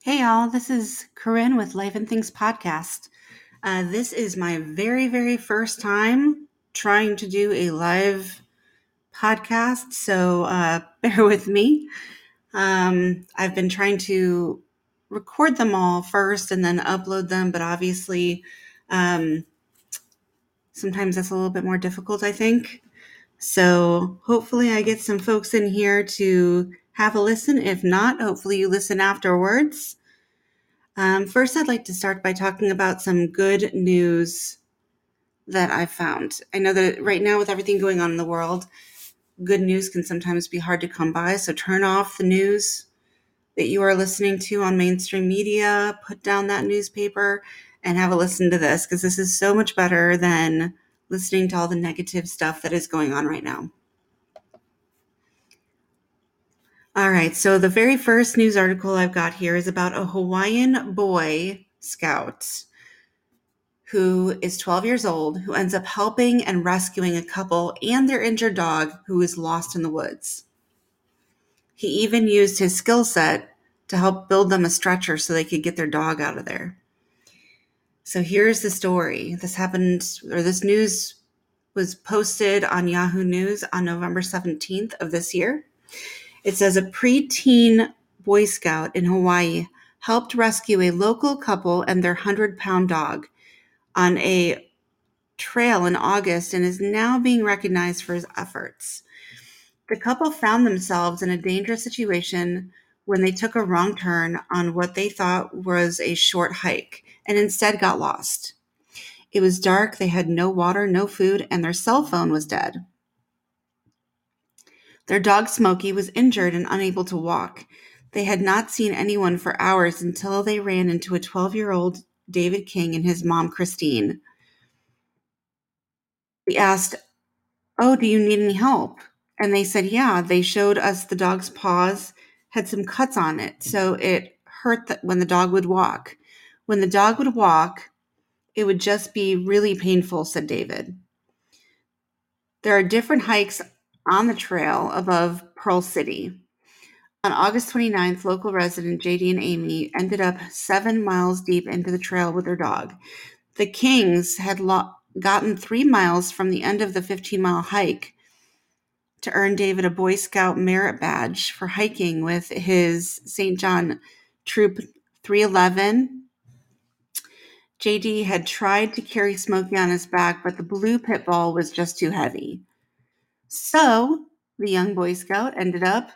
Hey, y'all, this is Corinne with Life and Things podcast. Uh, this is my very, very first time trying to do a live podcast, so uh, bear with me. Um, I've been trying to record them all first and then upload them, but obviously, um, sometimes that's a little bit more difficult, I think. So hopefully, I get some folks in here to have a listen. If not, hopefully, you listen afterwards. Um, first, I'd like to start by talking about some good news that I found. I know that right now, with everything going on in the world, good news can sometimes be hard to come by. So turn off the news that you are listening to on mainstream media, put down that newspaper, and have a listen to this because this is so much better than listening to all the negative stuff that is going on right now. All right, so the very first news article I've got here is about a Hawaiian boy scout who is 12 years old who ends up helping and rescuing a couple and their injured dog who is lost in the woods. He even used his skill set to help build them a stretcher so they could get their dog out of there. So here's the story. This happened, or this news was posted on Yahoo News on November 17th of this year. It says a preteen Boy Scout in Hawaii helped rescue a local couple and their 100 pound dog on a trail in August and is now being recognized for his efforts. The couple found themselves in a dangerous situation when they took a wrong turn on what they thought was a short hike and instead got lost. It was dark, they had no water, no food, and their cell phone was dead. Their dog Smokey was injured and unable to walk. They had not seen anyone for hours until they ran into a 12 year old David King and his mom, Christine. We asked, Oh, do you need any help? And they said, Yeah. They showed us the dog's paws had some cuts on it, so it hurt that when the dog would walk. When the dog would walk, it would just be really painful, said David. There are different hikes on the trail above Pearl City. On August 29th, local resident JD and Amy ended up seven miles deep into the trail with their dog. The Kings had lo- gotten three miles from the end of the 15 mile hike to earn David a Boy Scout merit badge for hiking with his St. John Troop 311. JD had tried to carry Smokey on his back, but the blue pit bull was just too heavy. So the young Boy Scout ended up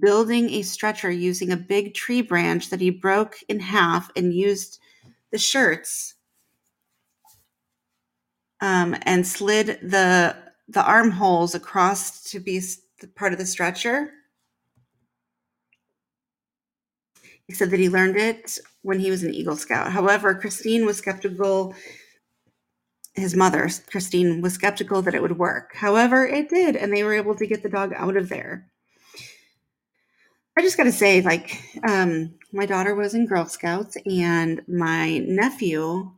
building a stretcher using a big tree branch that he broke in half and used the shirts um, and slid the the armholes across to be part of the stretcher. He said that he learned it when he was an Eagle Scout. However, Christine was skeptical his mother, Christine, was skeptical that it would work. However, it did, and they were able to get the dog out of there. I just got to say, like, um, my daughter was in Girl Scouts, and my nephew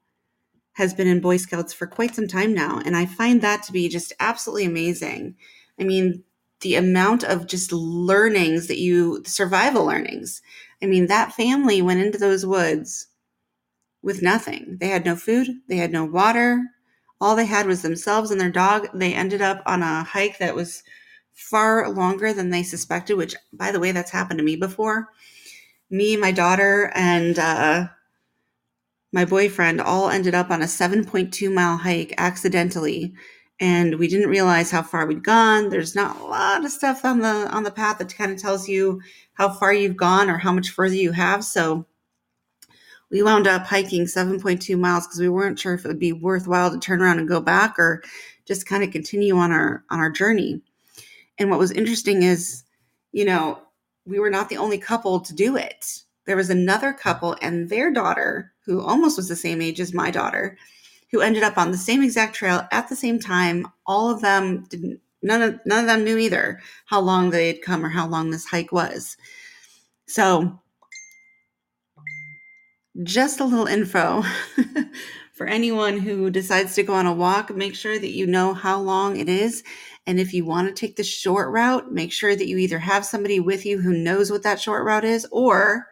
has been in Boy Scouts for quite some time now. And I find that to be just absolutely amazing. I mean, the amount of just learnings that you, survival learnings. I mean, that family went into those woods with nothing. They had no food, they had no water, all they had was themselves and their dog. They ended up on a hike that was far longer than they suspected, which, by the way, that's happened to me before. Me, my daughter, and uh, my boyfriend all ended up on a 7.2 mile hike accidentally and we didn't realize how far we'd gone there's not a lot of stuff on the on the path that kind of tells you how far you've gone or how much further you have so we wound up hiking 7.2 miles because we weren't sure if it would be worthwhile to turn around and go back or just kind of continue on our on our journey. And what was interesting is, you know, we were not the only couple to do it. There was another couple and their daughter, who almost was the same age as my daughter, who ended up on the same exact trail at the same time. All of them didn't none of none of them knew either how long they had come or how long this hike was. So just a little info for anyone who decides to go on a walk, make sure that you know how long it is. And if you want to take the short route, make sure that you either have somebody with you who knows what that short route is or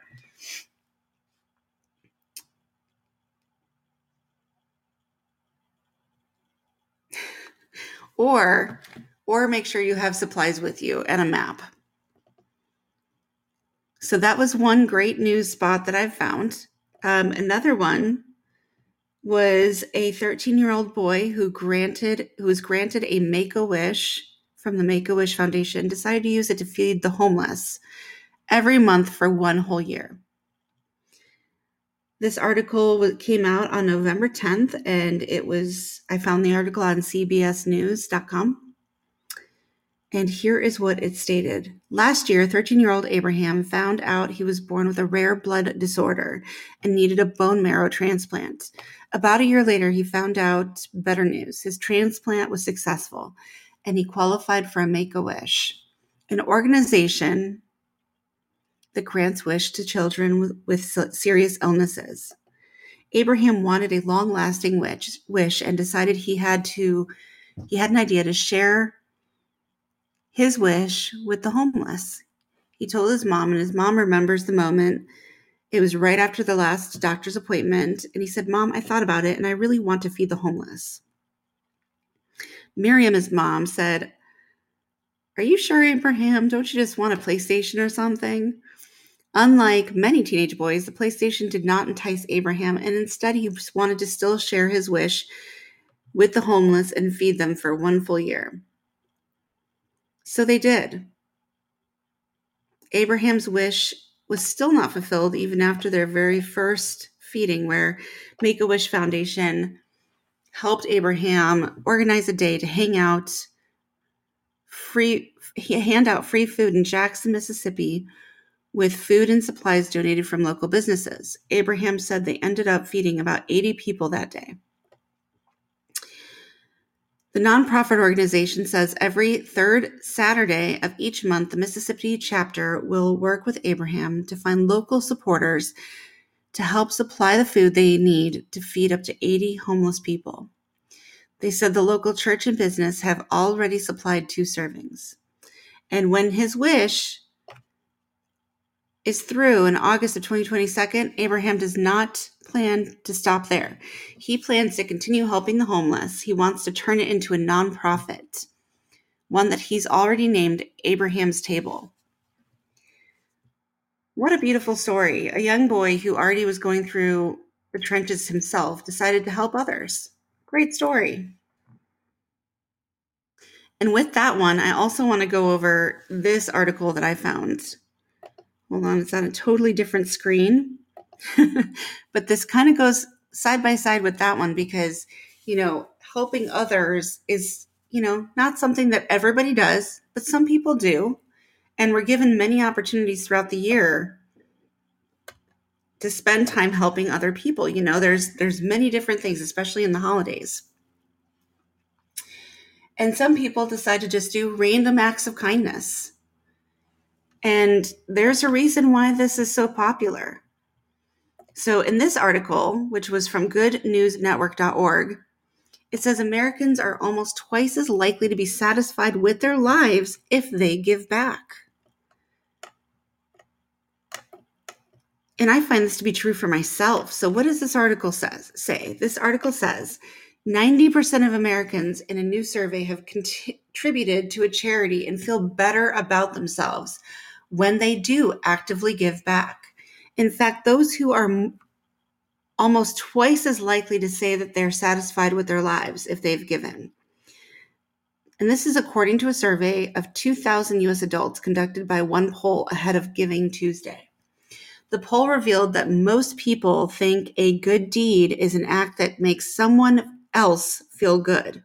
or or make sure you have supplies with you and a map. So that was one great news spot that I've found. Um, another one was a 13 year old boy who granted who was granted a Make a Wish from the Make a Wish Foundation decided to use it to feed the homeless every month for one whole year. This article came out on November 10th, and it was, I found the article on CBSNews.com. And here is what it stated. Last year, 13 year old Abraham found out he was born with a rare blood disorder and needed a bone marrow transplant. About a year later, he found out better news. His transplant was successful and he qualified for a Make a Wish, an organization that grants wish to children with, with serious illnesses. Abraham wanted a long-lasting wish, wish and decided he had to he had an idea to share his wish with the homeless. He told his mom and his mom remembers the moment. It was right after the last doctor's appointment and he said, "Mom, I thought about it and I really want to feed the homeless." Miriam, his mom, said, Are you sure, Abraham? Don't you just want a PlayStation or something? Unlike many teenage boys, the PlayStation did not entice Abraham, and instead he wanted to still share his wish with the homeless and feed them for one full year. So they did. Abraham's wish was still not fulfilled even after their very first feeding, where Make a Wish Foundation helped Abraham organize a day to hang out free hand out free food in Jackson, Mississippi with food and supplies donated from local businesses. Abraham said they ended up feeding about 80 people that day. The nonprofit organization says every third Saturday of each month, the Mississippi chapter will work with Abraham to find local supporters to help supply the food they need to feed up to 80 homeless people. They said the local church and business have already supplied two servings. And when his wish is through in August of 2022, Abraham does not plan to stop there. He plans to continue helping the homeless. He wants to turn it into a nonprofit, one that he's already named Abraham's Table. What a beautiful story. A young boy who already was going through the trenches himself decided to help others. Great story. And with that one, I also want to go over this article that I found. Hold on, it's on a totally different screen. but this kind of goes side by side with that one because, you know, helping others is, you know, not something that everybody does, but some people do. And we're given many opportunities throughout the year to spend time helping other people. You know there's there's many different things especially in the holidays. And some people decide to just do random acts of kindness and there's a reason why this is so popular so in this article which was from goodnewsnetwork.org it says Americans are almost twice as likely to be satisfied with their lives if they give back. And I find this to be true for myself. So, what does this article says, say? This article says 90% of Americans in a new survey have contributed to a charity and feel better about themselves when they do actively give back. In fact, those who are almost twice as likely to say that they're satisfied with their lives if they've given. And this is according to a survey of 2,000 US adults conducted by OnePoll ahead of Giving Tuesday. The poll revealed that most people think a good deed is an act that makes someone else feel good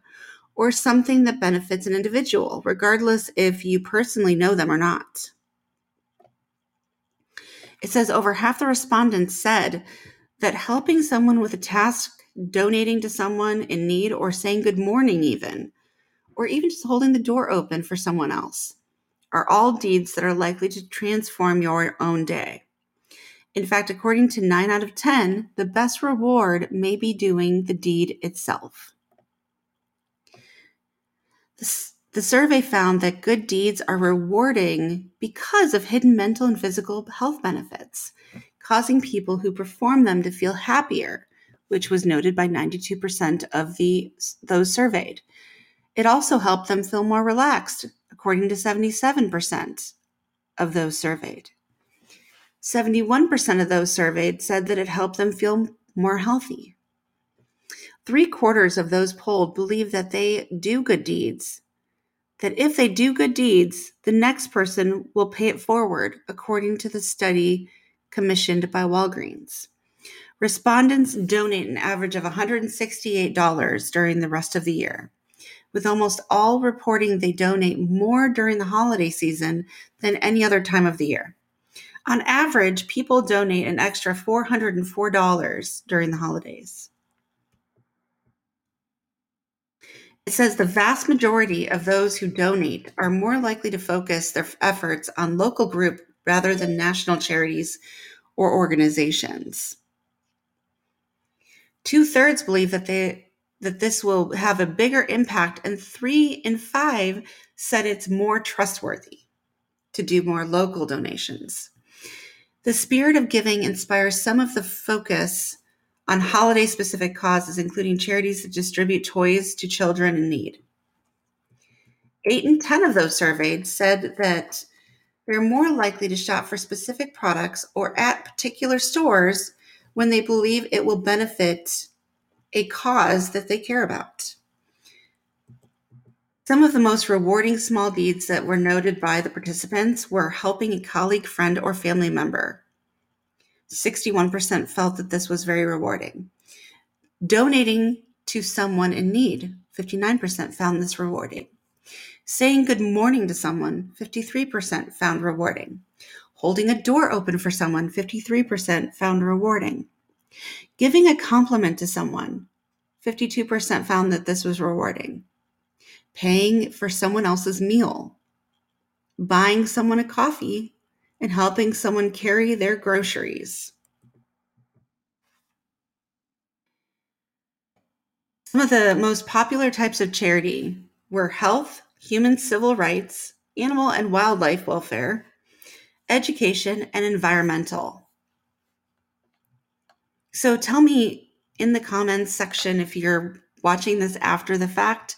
or something that benefits an individual, regardless if you personally know them or not. It says over half the respondents said that helping someone with a task, donating to someone in need, or saying good morning, even, or even just holding the door open for someone else, are all deeds that are likely to transform your own day. In fact, according to 9 out of 10, the best reward may be doing the deed itself. The, the survey found that good deeds are rewarding because of hidden mental and physical health benefits, causing people who perform them to feel happier, which was noted by 92% of the those surveyed. It also helped them feel more relaxed, according to 77% of those surveyed. 71% of those surveyed said that it helped them feel more healthy. Three quarters of those polled believe that they do good deeds, that if they do good deeds, the next person will pay it forward, according to the study commissioned by Walgreens. Respondents donate an average of $168 during the rest of the year, with almost all reporting they donate more during the holiday season than any other time of the year. On average, people donate an extra $404 during the holidays. It says the vast majority of those who donate are more likely to focus their efforts on local group rather than national charities or organizations. Two thirds believe that they that this will have a bigger impact, and three in five said it's more trustworthy to do more local donations. The spirit of giving inspires some of the focus on holiday specific causes, including charities that distribute toys to children in need. Eight in 10 of those surveyed said that they're more likely to shop for specific products or at particular stores when they believe it will benefit a cause that they care about. Some of the most rewarding small deeds that were noted by the participants were helping a colleague, friend, or family member. 61% felt that this was very rewarding. Donating to someone in need, 59% found this rewarding. Saying good morning to someone, 53% found rewarding. Holding a door open for someone, 53% found rewarding. Giving a compliment to someone, 52% found that this was rewarding paying for someone else's meal, buying someone a coffee, and helping someone carry their groceries. Some of the most popular types of charity were health, human civil rights, animal and wildlife welfare, education, and environmental. So tell me in the comments section if you're watching this after the fact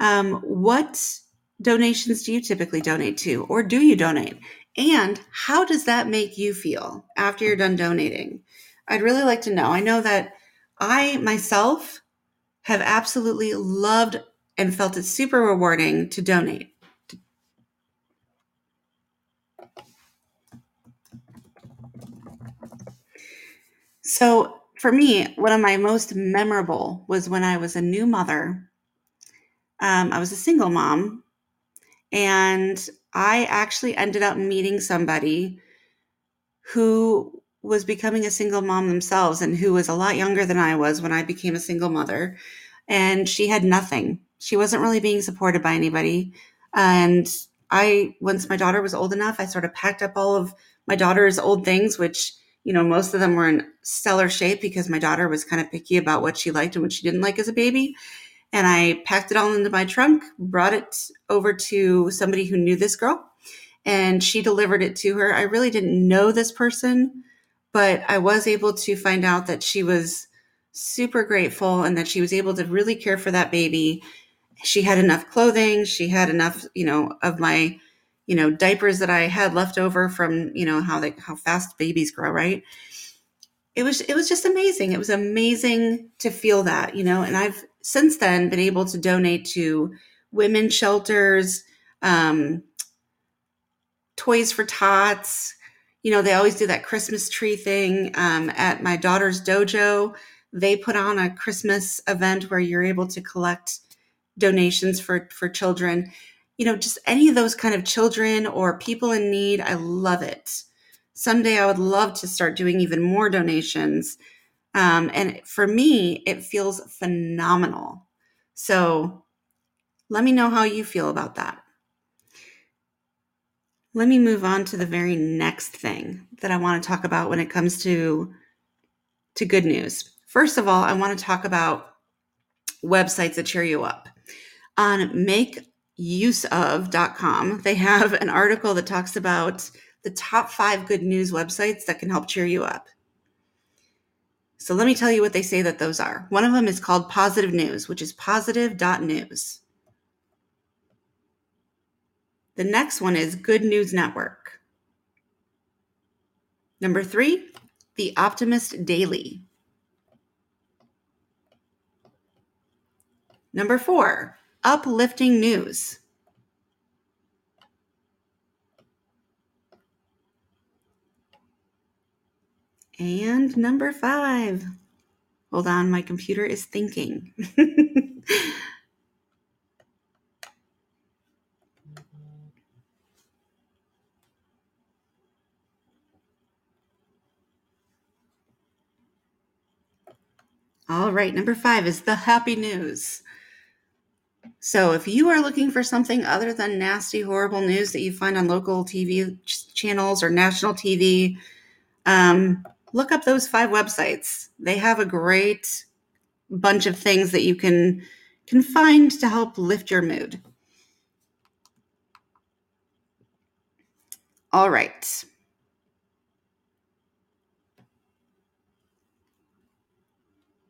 um, what donations do you typically donate to, or do you donate? And how does that make you feel after you're done donating? I'd really like to know. I know that I myself have absolutely loved and felt it super rewarding to donate. So, for me, one of my most memorable was when I was a new mother um, I was a single mom, and I actually ended up meeting somebody who was becoming a single mom themselves and who was a lot younger than I was when I became a single mother. And she had nothing. She wasn't really being supported by anybody. And I, once my daughter was old enough, I sort of packed up all of my daughter's old things, which, you know, most of them were in stellar shape because my daughter was kind of picky about what she liked and what she didn't like as a baby and I packed it all into my trunk, brought it over to somebody who knew this girl, and she delivered it to her. I really didn't know this person, but I was able to find out that she was super grateful and that she was able to really care for that baby. She had enough clothing, she had enough, you know, of my you know diapers that I had left over from you know how they how fast babies grow, right? It was it was just amazing. It was amazing to feel that, you know, and I've since then been able to donate to women's shelters, um, Toys for Tots. You know, they always do that Christmas tree thing um, at my daughter's dojo. They put on a Christmas event where you're able to collect donations for for children. You know, just any of those kind of children or people in need. I love it. Someday I would love to start doing even more donations um, and for me, it feels phenomenal. So let me know how you feel about that. Let me move on to the very next thing that I want to talk about when it comes to, to good news. First of all, I want to talk about websites that cheer you up. On makeuseof.com, they have an article that talks about the top five good news websites that can help cheer you up. So let me tell you what they say that those are. One of them is called positive news, which is positive.news. The next one is Good News Network. Number three, The Optimist Daily. Number four, Uplifting News. And number five. Hold on, my computer is thinking. All right, number five is the happy news. So, if you are looking for something other than nasty, horrible news that you find on local TV channels or national TV, um, look up those five websites. They have a great bunch of things that you can can find to help lift your mood. All right.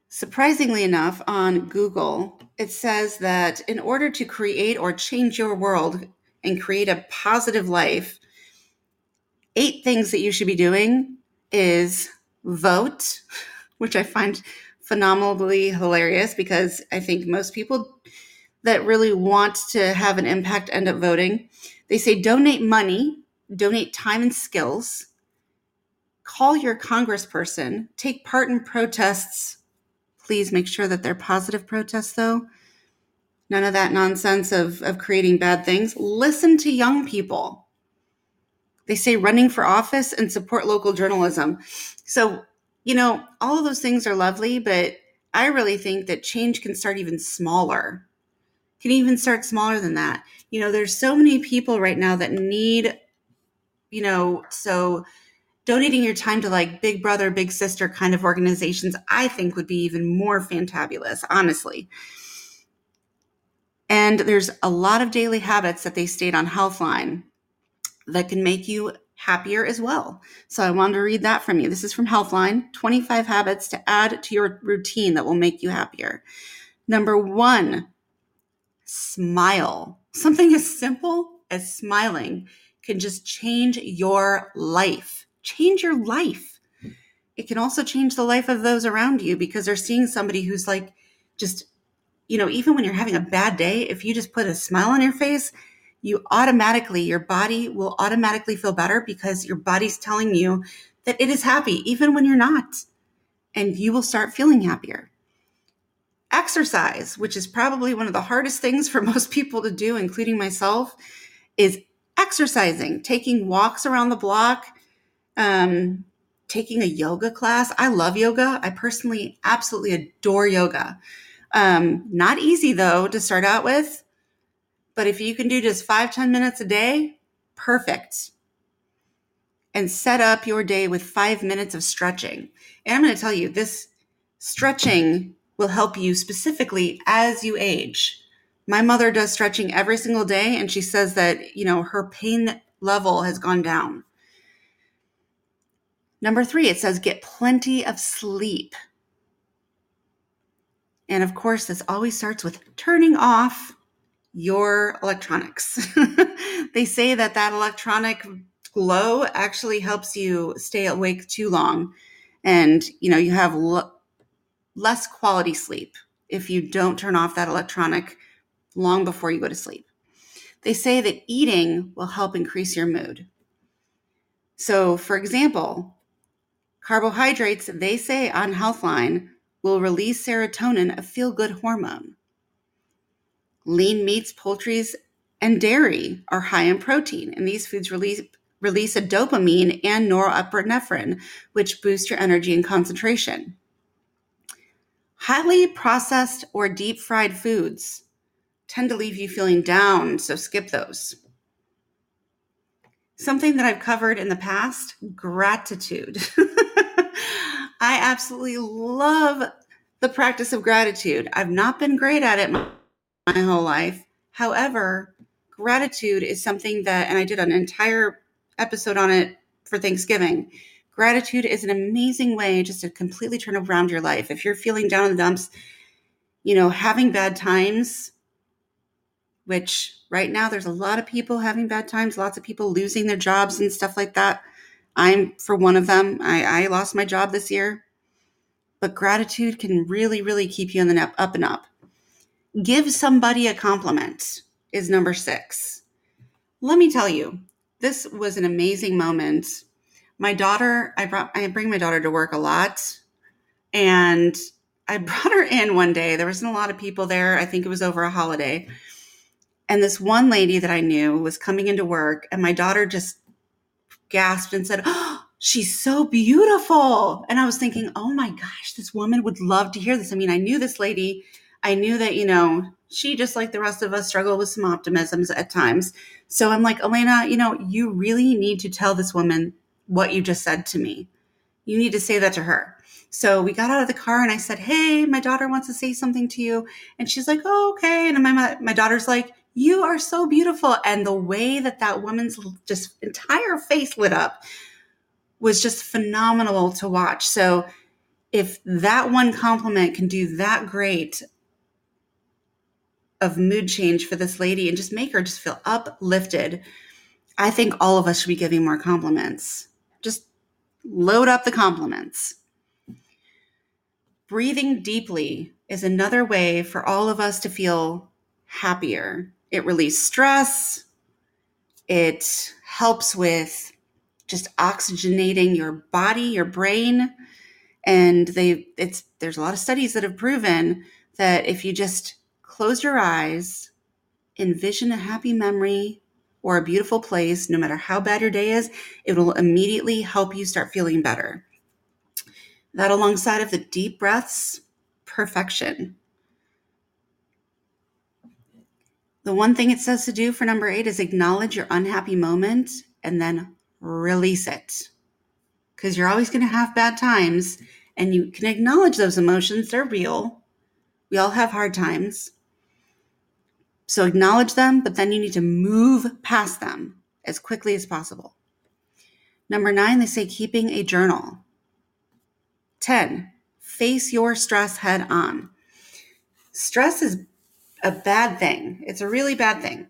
Surprisingly enough, on Google, it says that in order to create or change your world and create a positive life, eight things that you should be doing is vote, which I find phenomenally hilarious because I think most people that really want to have an impact end up voting. They say donate money, donate time and skills, call your congressperson, take part in protests. Please make sure that they're positive protests, though. None of that nonsense of, of creating bad things. Listen to young people. They say running for office and support local journalism. So, you know, all of those things are lovely, but I really think that change can start even smaller. Can even start smaller than that. You know, there's so many people right now that need, you know, so donating your time to like big brother, big sister kind of organizations, I think would be even more fantabulous, honestly. And there's a lot of daily habits that they state on Healthline that can make you happier as well. So I wanted to read that from you. This is from Healthline 25 habits to add to your routine that will make you happier. Number one, smile. Something as simple as smiling can just change your life. Change your life. It can also change the life of those around you because they're seeing somebody who's like just, you know, even when you're having a bad day, if you just put a smile on your face, you automatically, your body will automatically feel better because your body's telling you that it is happy, even when you're not. And you will start feeling happier. Exercise, which is probably one of the hardest things for most people to do, including myself, is exercising, taking walks around the block, um, taking a yoga class. I love yoga. I personally absolutely adore yoga. Um, not easy though to start out with but if you can do just five ten minutes a day, perfect. And set up your day with five minutes of stretching. And I'm going to tell you, this stretching will help you specifically as you age. My mother does stretching every single day, and she says that, you know, her pain level has gone down. Number three, it says get plenty of sleep. And of course, this always starts with turning off your electronics. they say that that electronic glow actually helps you stay awake too long and you know you have l- less quality sleep if you don't turn off that electronic long before you go to sleep. They say that eating will help increase your mood. So, for example, carbohydrates, they say on Healthline, will release serotonin, a feel good hormone. Lean meats, poultries, and dairy are high in protein, and these foods release release a dopamine and norepinephrine, which boost your energy and concentration. Highly processed or deep fried foods tend to leave you feeling down, so skip those. Something that I've covered in the past gratitude. I absolutely love the practice of gratitude. I've not been great at it my whole life. However, gratitude is something that, and I did an entire episode on it for Thanksgiving. Gratitude is an amazing way just to completely turn around your life. If you're feeling down in the dumps, you know, having bad times which right now there's a lot of people having bad times, lots of people losing their jobs and stuff like that. I'm for one of them. I, I lost my job this year. But gratitude can really, really keep you on the up and up. Give somebody a compliment is number six. Let me tell you, this was an amazing moment. My daughter, I brought I bring my daughter to work a lot. And I brought her in one day. There wasn't a lot of people there. I think it was over a holiday. And this one lady that I knew was coming into work, and my daughter just gasped and said, Oh, she's so beautiful. And I was thinking, Oh my gosh, this woman would love to hear this. I mean, I knew this lady. I knew that, you know, she, just like the rest of us, struggled with some optimisms at times. So I'm like, Elena, you know, you really need to tell this woman what you just said to me. You need to say that to her. So we got out of the car and I said, Hey, my daughter wants to say something to you. And she's like, Oh, okay. And my, my daughter's like, You are so beautiful. And the way that that woman's just entire face lit up was just phenomenal to watch. So if that one compliment can do that great of mood change for this lady and just make her just feel uplifted, I think all of us should be giving more compliments. Just load up the compliments. Breathing deeply is another way for all of us to feel happier. It relieves stress. It helps with just oxygenating your body, your brain. And they it's there's a lot of studies that have proven that if you just close your eyes, envision a happy memory or a beautiful place, no matter how bad your day is, it will immediately help you start feeling better. That alongside of the deep breaths, perfection. The one thing it says to do for number eight is acknowledge your unhappy moment and then release it. Because you're always going to have bad times and you can acknowledge those emotions. They're real. We all have hard times. So acknowledge them, but then you need to move past them as quickly as possible. Number nine, they say keeping a journal. 10. Face your stress head on. Stress is a bad thing. It's a really bad thing.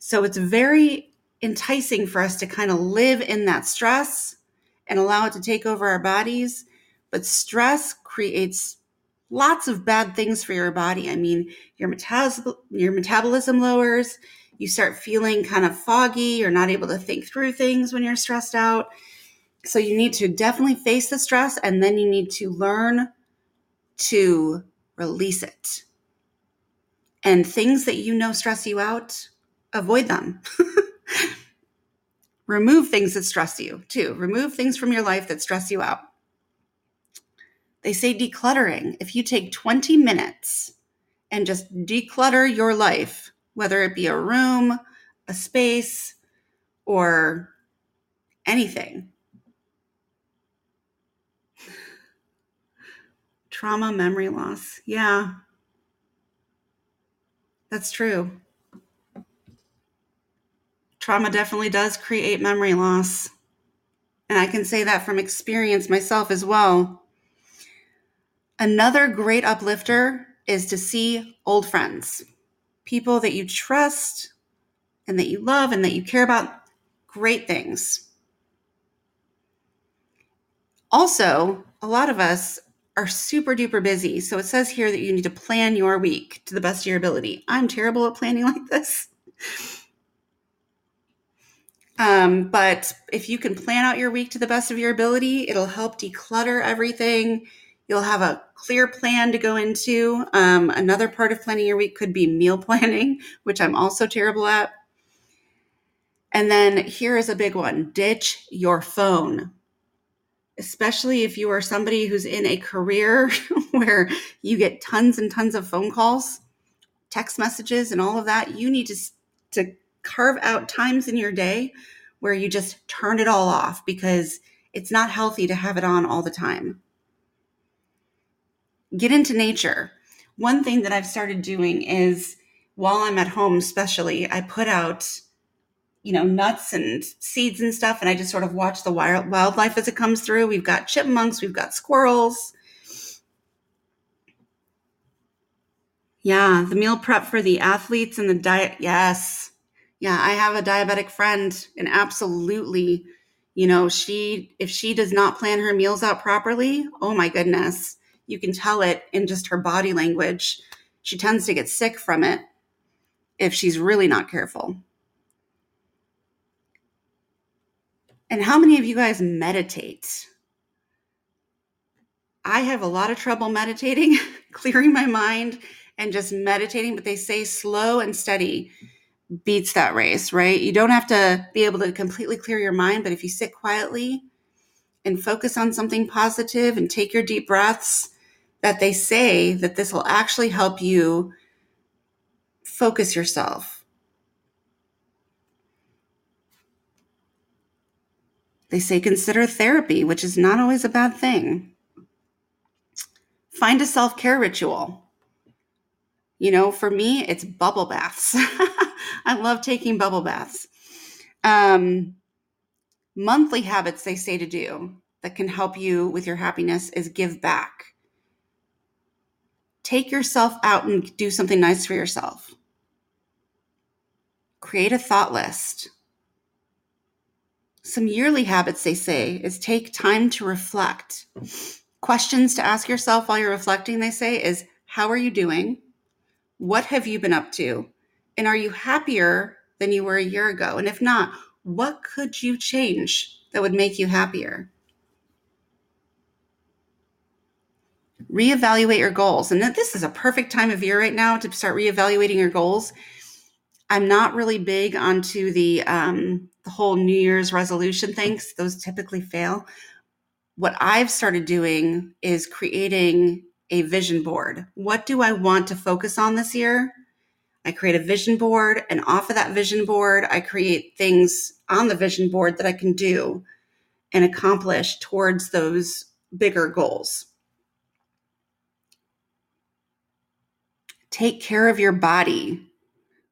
So it's very enticing for us to kind of live in that stress and allow it to take over our bodies. But stress creates lots of bad things for your body. I mean, your, metabol- your metabolism lowers. You start feeling kind of foggy. You're not able to think through things when you're stressed out. So you need to definitely face the stress and then you need to learn to release it. And things that you know stress you out, avoid them. Remove things that stress you too. Remove things from your life that stress you out. They say decluttering. If you take 20 minutes and just declutter your life, whether it be a room, a space, or anything, Trauma, memory loss. Yeah. That's true. Trauma definitely does create memory loss. And I can say that from experience myself as well. Another great uplifter is to see old friends, people that you trust and that you love and that you care about great things. Also, a lot of us are super duper busy. So it says here that you need to plan your week to the best of your ability. I'm terrible at planning like this. Um, but if you can plan out your week to the best of your ability, it'll help declutter everything. You'll have a clear plan to go into. Um, another part of planning your week could be meal planning, which I'm also terrible at. And then here is a big one ditch your phone especially if you are somebody who's in a career where you get tons and tons of phone calls, text messages, and all of that, you need to, to carve out times in your day where you just turn it all off because it's not healthy to have it on all the time. Get into nature. One thing that I've started doing is while I'm at home, especially, I put out you know, nuts and seeds and stuff. And I just sort of watch the wild, wildlife as it comes through. We've got chipmunks, we've got squirrels. Yeah, the meal prep for the athletes and the diet. Yes. Yeah, I have a diabetic friend, and absolutely, you know, she, if she does not plan her meals out properly, oh my goodness, you can tell it in just her body language. She tends to get sick from it if she's really not careful. And how many of you guys meditate? I have a lot of trouble meditating, clearing my mind, and just meditating, but they say slow and steady beats that race, right? You don't have to be able to completely clear your mind, but if you sit quietly and focus on something positive and take your deep breaths, that they say that this will actually help you focus yourself. They say consider therapy, which is not always a bad thing. Find a self care ritual. You know, for me, it's bubble baths. I love taking bubble baths. Um, monthly habits they say to do that can help you with your happiness is give back. Take yourself out and do something nice for yourself. Create a thought list. Some yearly habits they say is take time to reflect. Questions to ask yourself while you're reflecting, they say, is how are you doing? What have you been up to? And are you happier than you were a year ago? And if not, what could you change that would make you happier? Reevaluate your goals. And this is a perfect time of year right now to start reevaluating your goals. I'm not really big onto the um, the whole New Year's resolution things; those typically fail. What I've started doing is creating a vision board. What do I want to focus on this year? I create a vision board, and off of that vision board, I create things on the vision board that I can do and accomplish towards those bigger goals. Take care of your body,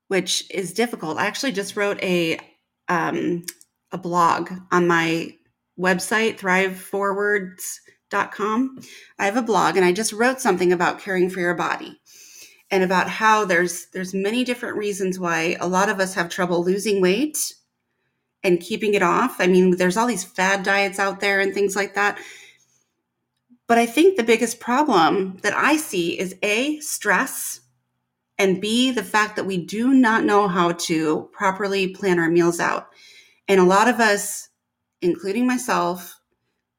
which is difficult. I actually just wrote a um, a blog on my website, thriveforwards.com. I have a blog, and I just wrote something about caring for your body and about how there's there's many different reasons why a lot of us have trouble losing weight and keeping it off. I mean, there's all these fad diets out there and things like that. But I think the biggest problem that I see is A, stress, and B, the fact that we do not know how to properly plan our meals out. And a lot of us, including myself,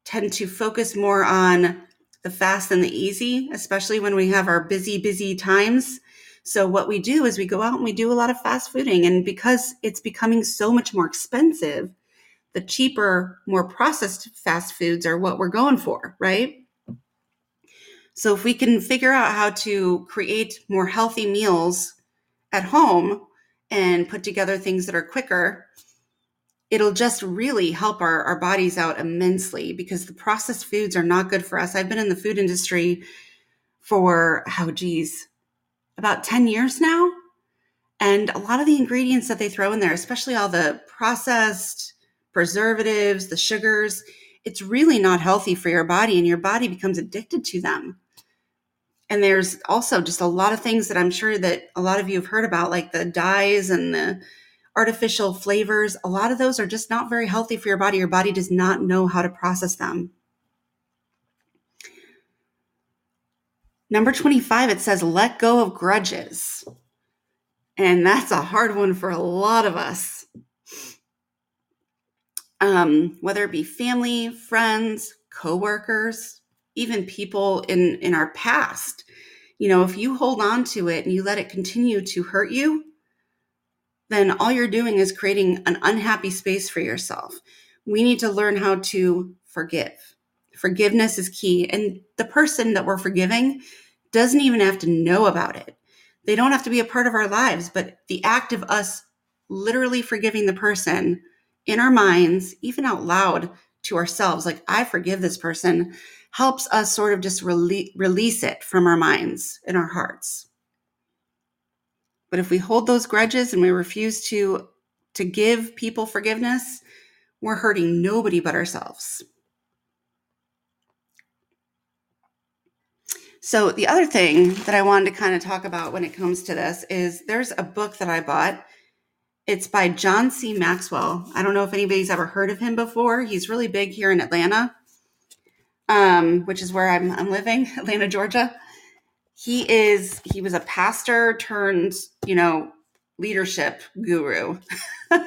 tend to focus more on the fast and the easy, especially when we have our busy, busy times. So, what we do is we go out and we do a lot of fast fooding. And because it's becoming so much more expensive, the cheaper, more processed fast foods are what we're going for, right? So, if we can figure out how to create more healthy meals at home and put together things that are quicker, it'll just really help our, our bodies out immensely because the processed foods are not good for us. I've been in the food industry for, oh, geez, about 10 years now. And a lot of the ingredients that they throw in there, especially all the processed preservatives, the sugars, it's really not healthy for your body, and your body becomes addicted to them. And there's also just a lot of things that I'm sure that a lot of you have heard about, like the dyes and the artificial flavors, a lot of those are just not very healthy for your body. Your body does not know how to process them. Number 25, it says, let go of grudges. And that's a hard one for a lot of us. Um, whether it be family, friends, coworkers, even people in, in our past. You know, if you hold on to it and you let it continue to hurt you, then all you're doing is creating an unhappy space for yourself. We need to learn how to forgive. Forgiveness is key. And the person that we're forgiving doesn't even have to know about it. They don't have to be a part of our lives, but the act of us literally forgiving the person in our minds, even out loud to ourselves, like, I forgive this person, helps us sort of just rele- release it from our minds and our hearts. But if we hold those grudges and we refuse to to give people forgiveness, we're hurting nobody but ourselves. So, the other thing that I wanted to kind of talk about when it comes to this is there's a book that I bought. It's by John C. Maxwell. I don't know if anybody's ever heard of him before. He's really big here in Atlanta, um, which is where I'm, I'm living, Atlanta, Georgia. He is, he was a pastor turned, you know, leadership guru.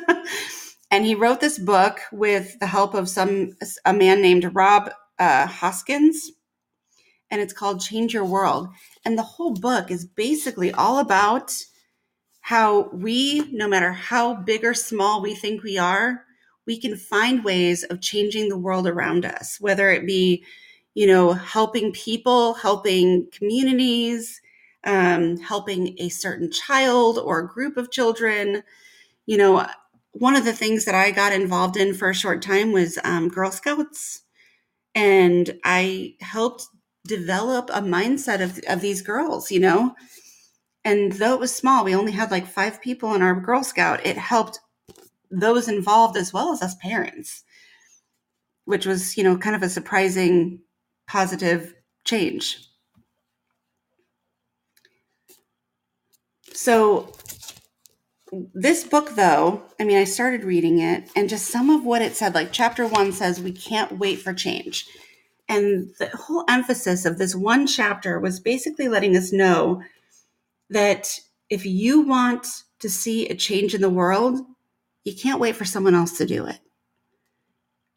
and he wrote this book with the help of some, a man named Rob uh, Hoskins and it's called Change Your World. And the whole book is basically all about how we, no matter how big or small we think we are, we can find ways of changing the world around us, whether it be, you know, helping people, helping communities, um, helping a certain child or group of children. You know, one of the things that I got involved in for a short time was um, Girl Scouts. And I helped develop a mindset of, of these girls, you know? And though it was small, we only had like five people in our Girl Scout, it helped those involved as well as us parents, which was, you know, kind of a surprising positive change. So, this book, though, I mean, I started reading it, and just some of what it said, like chapter one says, we can't wait for change. And the whole emphasis of this one chapter was basically letting us know that if you want to see a change in the world, you can't wait for someone else to do it.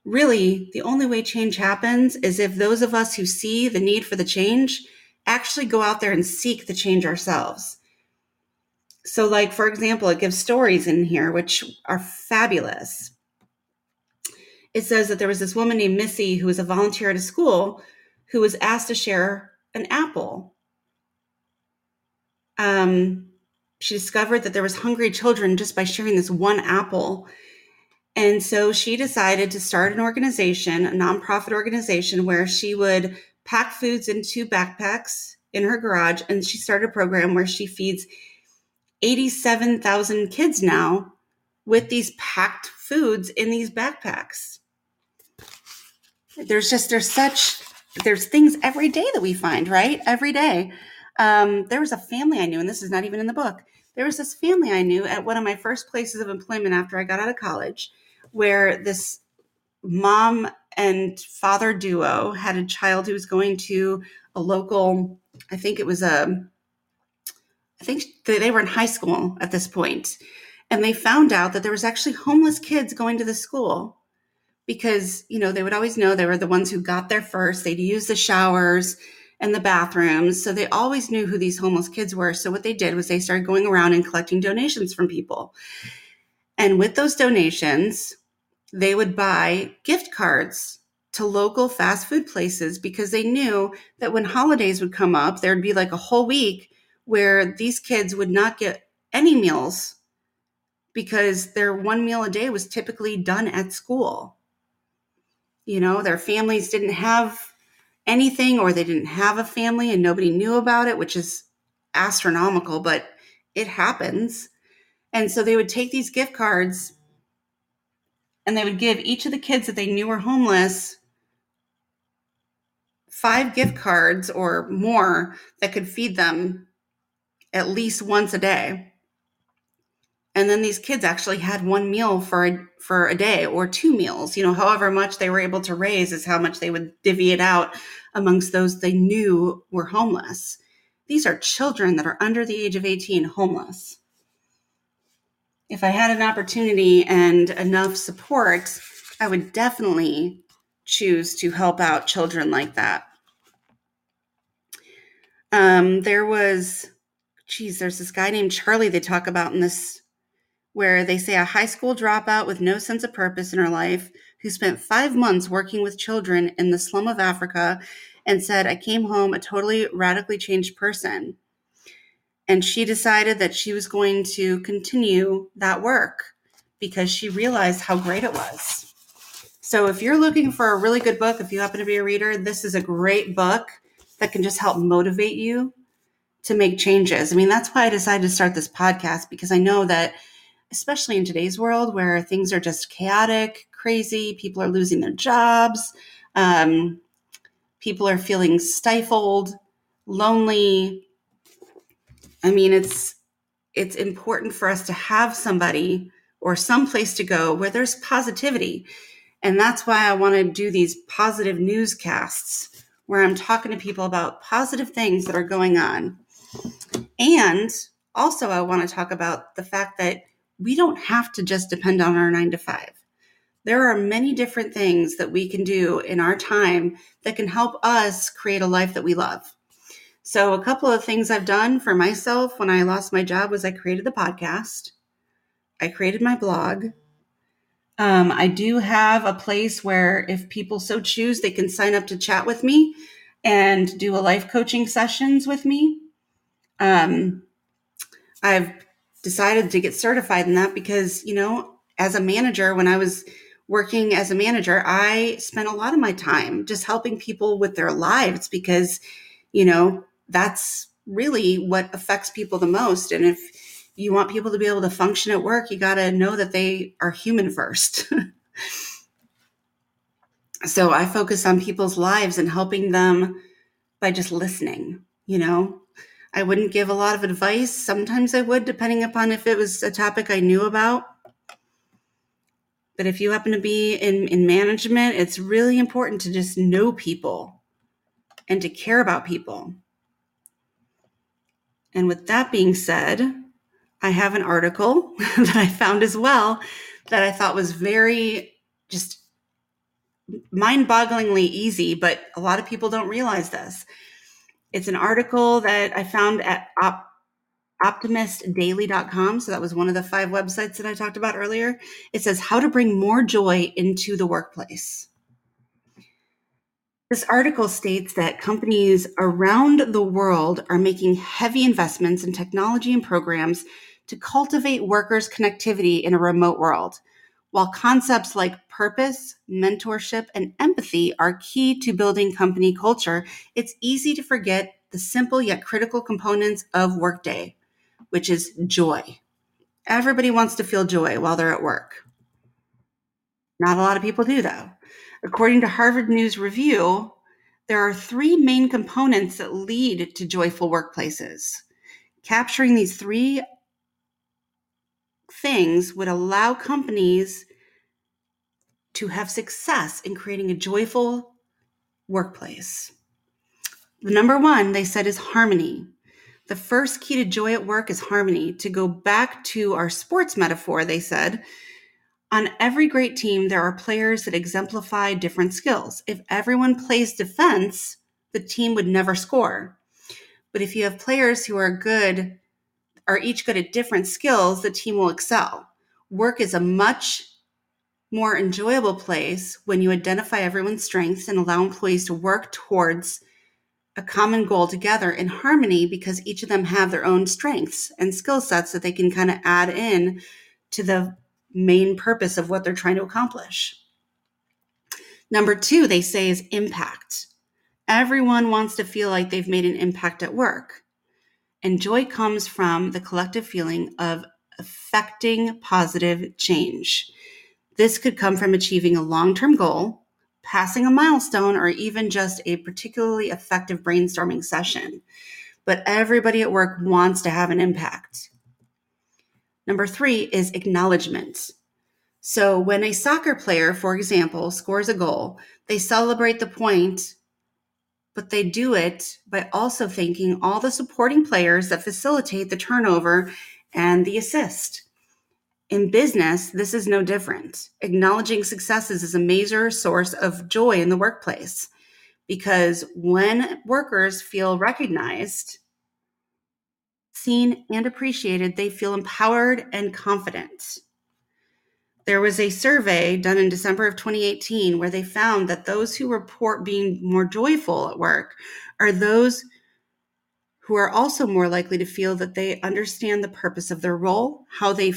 Really, the only way change happens is if those of us who see the need for the change actually go out there and seek the change ourselves. So, like, for example, it gives stories in here which are fabulous it says that there was this woman named Missy who was a volunteer at a school who was asked to share an apple. Um, she discovered that there was hungry children just by sharing this one apple. And so she decided to start an organization, a nonprofit organization, where she would pack foods into backpacks in her garage. And she started a program where she feeds 87,000 kids now with these packed foods in these backpacks there's just there's such there's things every day that we find right every day um, there was a family i knew and this is not even in the book. There was this family i knew at one of my first places of employment after i got out of college where this mom and father duo had a child who was going to a local i think it was a i think they were in high school at this point and they found out that there was actually homeless kids going to the school because you know they would always know they were the ones who got there first. They'd use the showers and the bathrooms so they always knew who these homeless kids were. So what they did was they started going around and collecting donations from people. And with those donations they would buy gift cards to local fast food places because they knew that when holidays would come up there'd be like a whole week where these kids would not get any meals because their one meal a day was typically done at school. You know their families didn't have anything or they didn't have a family and nobody knew about it which is astronomical but it happens. And so they would take these gift cards and they would give each of the kids that they knew were homeless five gift cards or more that could feed them at least once a day and then these kids actually had one meal for a, for a day or two meals you know however much they were able to raise is how much they would divvy it out amongst those they knew were homeless. These are children that are under the age of 18 homeless. If i had an opportunity and enough support i would definitely choose to help out children like that. Um, there was geez there's this guy named charlie they talk about in this where they say a high school dropout with no sense of purpose in her life who spent five months working with children in the slum of Africa and said, I came home a totally radically changed person. And she decided that she was going to continue that work because she realized how great it was. So, if you're looking for a really good book, if you happen to be a reader, this is a great book that can just help motivate you to make changes. I mean, that's why I decided to start this podcast because I know that especially in today's world where things are just chaotic, crazy, people are losing their jobs, um, people are feeling stifled, lonely. I mean, it's it's important for us to have somebody or some place to go where there's positivity. And that's why I want to do these positive newscasts where I'm talking to people about positive things that are going on. And also, I want to talk about the fact that we don't have to just depend on our nine to five. There are many different things that we can do in our time that can help us create a life that we love. So, a couple of things I've done for myself when I lost my job was I created the podcast, I created my blog. Um, I do have a place where, if people so choose, they can sign up to chat with me and do a life coaching sessions with me. Um, I've decided to get certified in that because, you know, as a manager, when I was working as a manager, I spent a lot of my time just helping people with their lives because, you know, that's really what affects people the most. And if you want people to be able to function at work, you got to know that they are human first. so I focus on people's lives and helping them by just listening, you know. I wouldn't give a lot of advice. Sometimes I would, depending upon if it was a topic I knew about. But if you happen to be in, in management, it's really important to just know people and to care about people. And with that being said, I have an article that I found as well that I thought was very just mind bogglingly easy, but a lot of people don't realize this. It's an article that I found at op- optimistdaily.com. So that was one of the five websites that I talked about earlier. It says how to bring more joy into the workplace. This article states that companies around the world are making heavy investments in technology and programs to cultivate workers' connectivity in a remote world. While concepts like purpose, mentorship, and empathy are key to building company culture, it's easy to forget the simple yet critical components of Workday, which is joy. Everybody wants to feel joy while they're at work. Not a lot of people do, though. According to Harvard News Review, there are three main components that lead to joyful workplaces. Capturing these three things would allow companies to have success in creating a joyful workplace. The number one they said is harmony. The first key to joy at work is harmony. To go back to our sports metaphor, they said, on every great team, there are players that exemplify different skills. If everyone plays defense, the team would never score. But if you have players who are good, are each good at different skills, the team will excel. Work is a much more enjoyable place when you identify everyone's strengths and allow employees to work towards a common goal together in harmony because each of them have their own strengths and skill sets that they can kind of add in to the main purpose of what they're trying to accomplish. Number two, they say is impact. Everyone wants to feel like they've made an impact at work. And joy comes from the collective feeling of affecting positive change. This could come from achieving a long term goal, passing a milestone, or even just a particularly effective brainstorming session. But everybody at work wants to have an impact. Number three is acknowledgement. So when a soccer player, for example, scores a goal, they celebrate the point, but they do it by also thanking all the supporting players that facilitate the turnover and the assist. In business, this is no different. Acknowledging successes is a major source of joy in the workplace because when workers feel recognized, seen, and appreciated, they feel empowered and confident. There was a survey done in December of 2018 where they found that those who report being more joyful at work are those who are also more likely to feel that they understand the purpose of their role, how they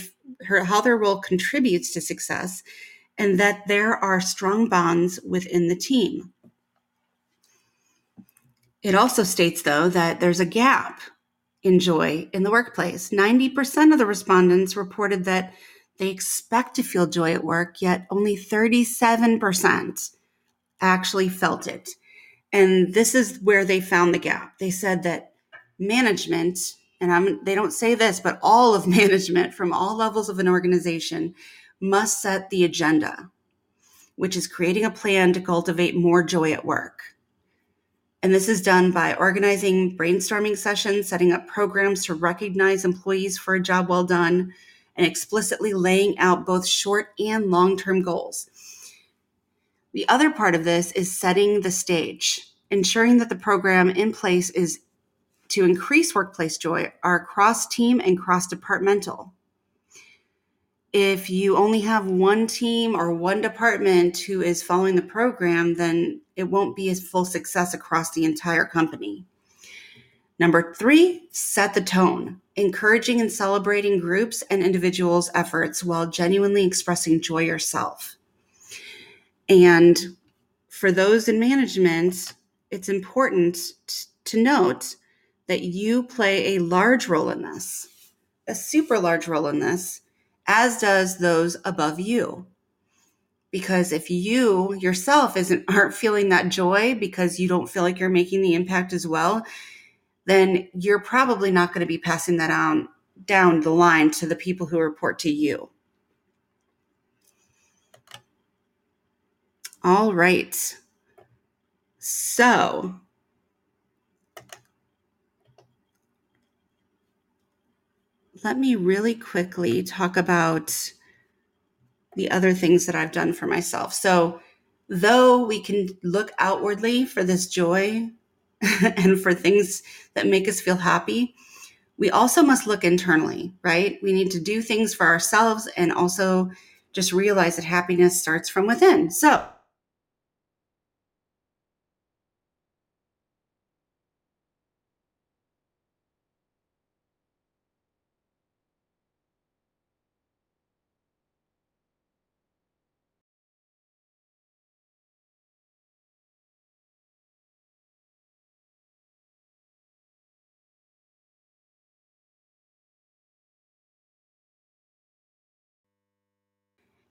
how their role contributes to success, and that there are strong bonds within the team. It also states though that there's a gap in joy in the workplace. 90% of the respondents reported that they expect to feel joy at work, yet only 37% actually felt it. And this is where they found the gap. They said that management, and I'm, they don't say this, but all of management from all levels of an organization must set the agenda, which is creating a plan to cultivate more joy at work. And this is done by organizing brainstorming sessions, setting up programs to recognize employees for a job well done, and explicitly laying out both short and long term goals. The other part of this is setting the stage, ensuring that the program in place is to increase workplace joy are cross team and cross departmental. If you only have one team or one department who is following the program, then it won't be a full success across the entire company. Number three, set the tone, encouraging and celebrating groups and individuals' efforts while genuinely expressing joy yourself. And for those in management, it's important to note that you play a large role in this, a super large role in this, as does those above you. Because if you yourself isn't aren't feeling that joy because you don't feel like you're making the impact as well, then you're probably not going to be passing that on down the line to the people who report to you. All right. So, let me really quickly talk about the other things that I've done for myself. So, though we can look outwardly for this joy and for things that make us feel happy, we also must look internally, right? We need to do things for ourselves and also just realize that happiness starts from within. So,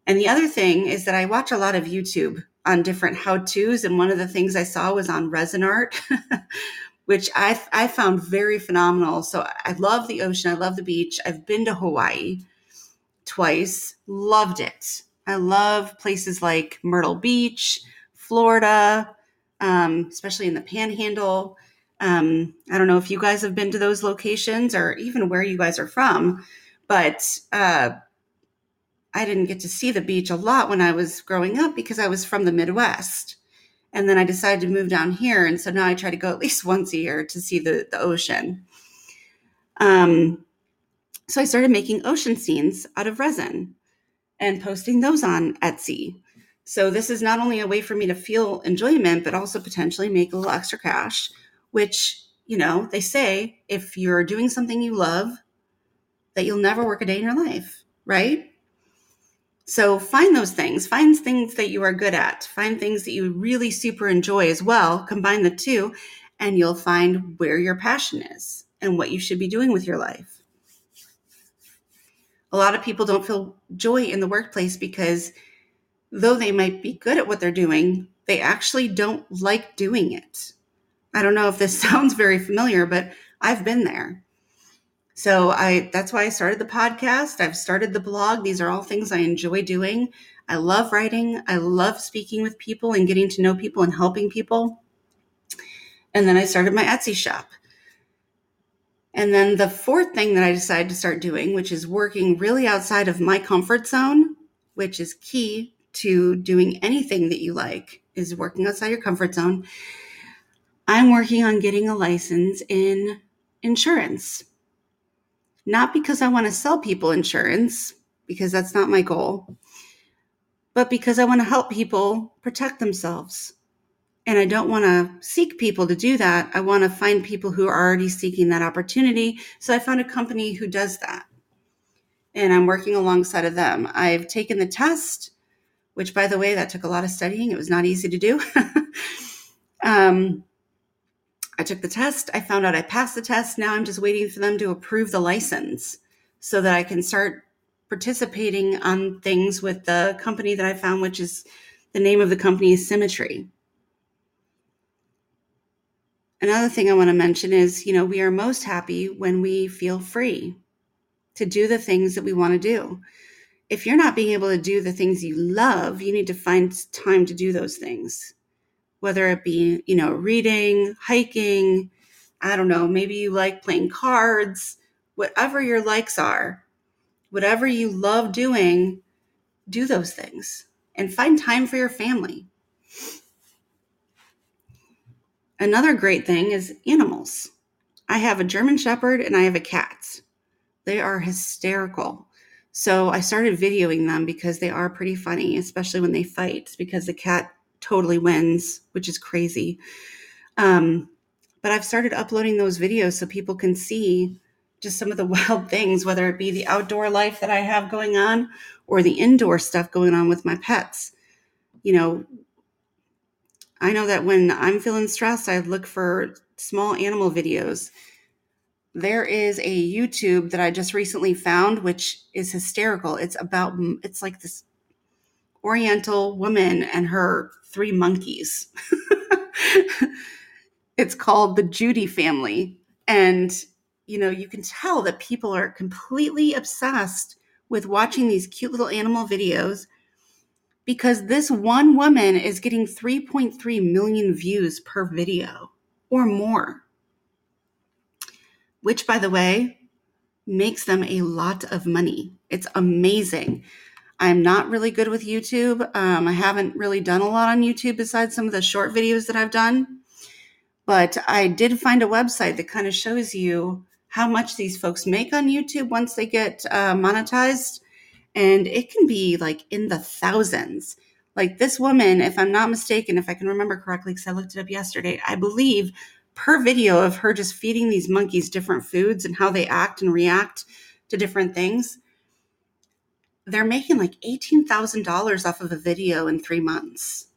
And the other thing is that I watch a lot of YouTube on different how to's. And one of the things I saw was on resin art, which I, I found very phenomenal. So I love the ocean, I love the beach. I've been to Hawaii twice, loved it. I love places like Myrtle Beach, Florida, um, especially in the panhandle. Um, I don't know if you guys have been to those locations or even where you guys are from, but uh, I didn't get to see the beach a lot when I was growing up because I was from the Midwest. And then I decided to move down here. And so now I try to go at least once a year to see the, the ocean. Um, so I started making ocean scenes out of resin and posting those on Etsy. So this is not only a way for me to feel enjoyment, but also potentially make a little extra cash, which, you know, they say if you're doing something you love, that you'll never work a day in your life, right? So find those things, find things that you are good at, find things that you really super enjoy as well, combine the two, and you'll find where your passion is and what you should be doing with your life. A lot of people don't feel joy in the workplace because though they might be good at what they're doing, they actually don't like doing it. I don't know if this sounds very familiar, but I've been there. So I that's why I started the podcast. I've started the blog. These are all things I enjoy doing. I love writing. I love speaking with people and getting to know people and helping people. And then I started my Etsy shop. And then the fourth thing that I decided to start doing, which is working really outside of my comfort zone, which is key to doing anything that you like, is working outside your comfort zone. I'm working on getting a license in insurance not because I want to sell people insurance, because that's not my goal, but because I want to help people protect themselves. And I don't want to seek people to do that. I want to find people who are already seeking that opportunity. So I found a company who does that. And I'm working alongside of them. I've taken the test, which, by the way, that took a lot of studying. It was not easy to do. um, I took the test. I found out I passed the test. Now I'm just waiting for them to approve the license so that I can start participating on things with the company that I found, which is the name of the company is Symmetry. Another thing I want to mention is, you know, we are most happy when we feel free to do the things that we want to do. If you're not being able to do the things you love, you need to find time to do those things. Whether it be, you know, reading, hiking, I don't know, maybe you like playing cards, whatever your likes are, whatever you love doing, do those things and find time for your family. Another great thing is animals. I have a German Shepherd and I have a cat. They are hysterical. So I started videoing them because they are pretty funny, especially when they fight, because the cat totally wins, which is crazy. Um, but I've started uploading those videos so people can see just some of the wild things, whether it be the outdoor life that I have going on or the indoor stuff going on with my pets. You know, I know that when I'm feeling stressed, I look for small animal videos. There is a YouTube that I just recently found, which is hysterical. It's about, it's like this Oriental woman and her three monkeys. it's called The Judy Family. And, you know, you can tell that people are completely obsessed with watching these cute little animal videos because this one woman is getting 3.3 million views per video or more, which, by the way, makes them a lot of money. It's amazing. I'm not really good with YouTube. Um, I haven't really done a lot on YouTube besides some of the short videos that I've done. But I did find a website that kind of shows you how much these folks make on YouTube once they get uh, monetized and it can be like in the thousands. Like this woman, if I'm not mistaken, if I can remember correctly, because I looked it up yesterday, I believe per video of her just feeding these monkeys different foods and how they act and react to different things, they're making like $18,000 off of a video in three months.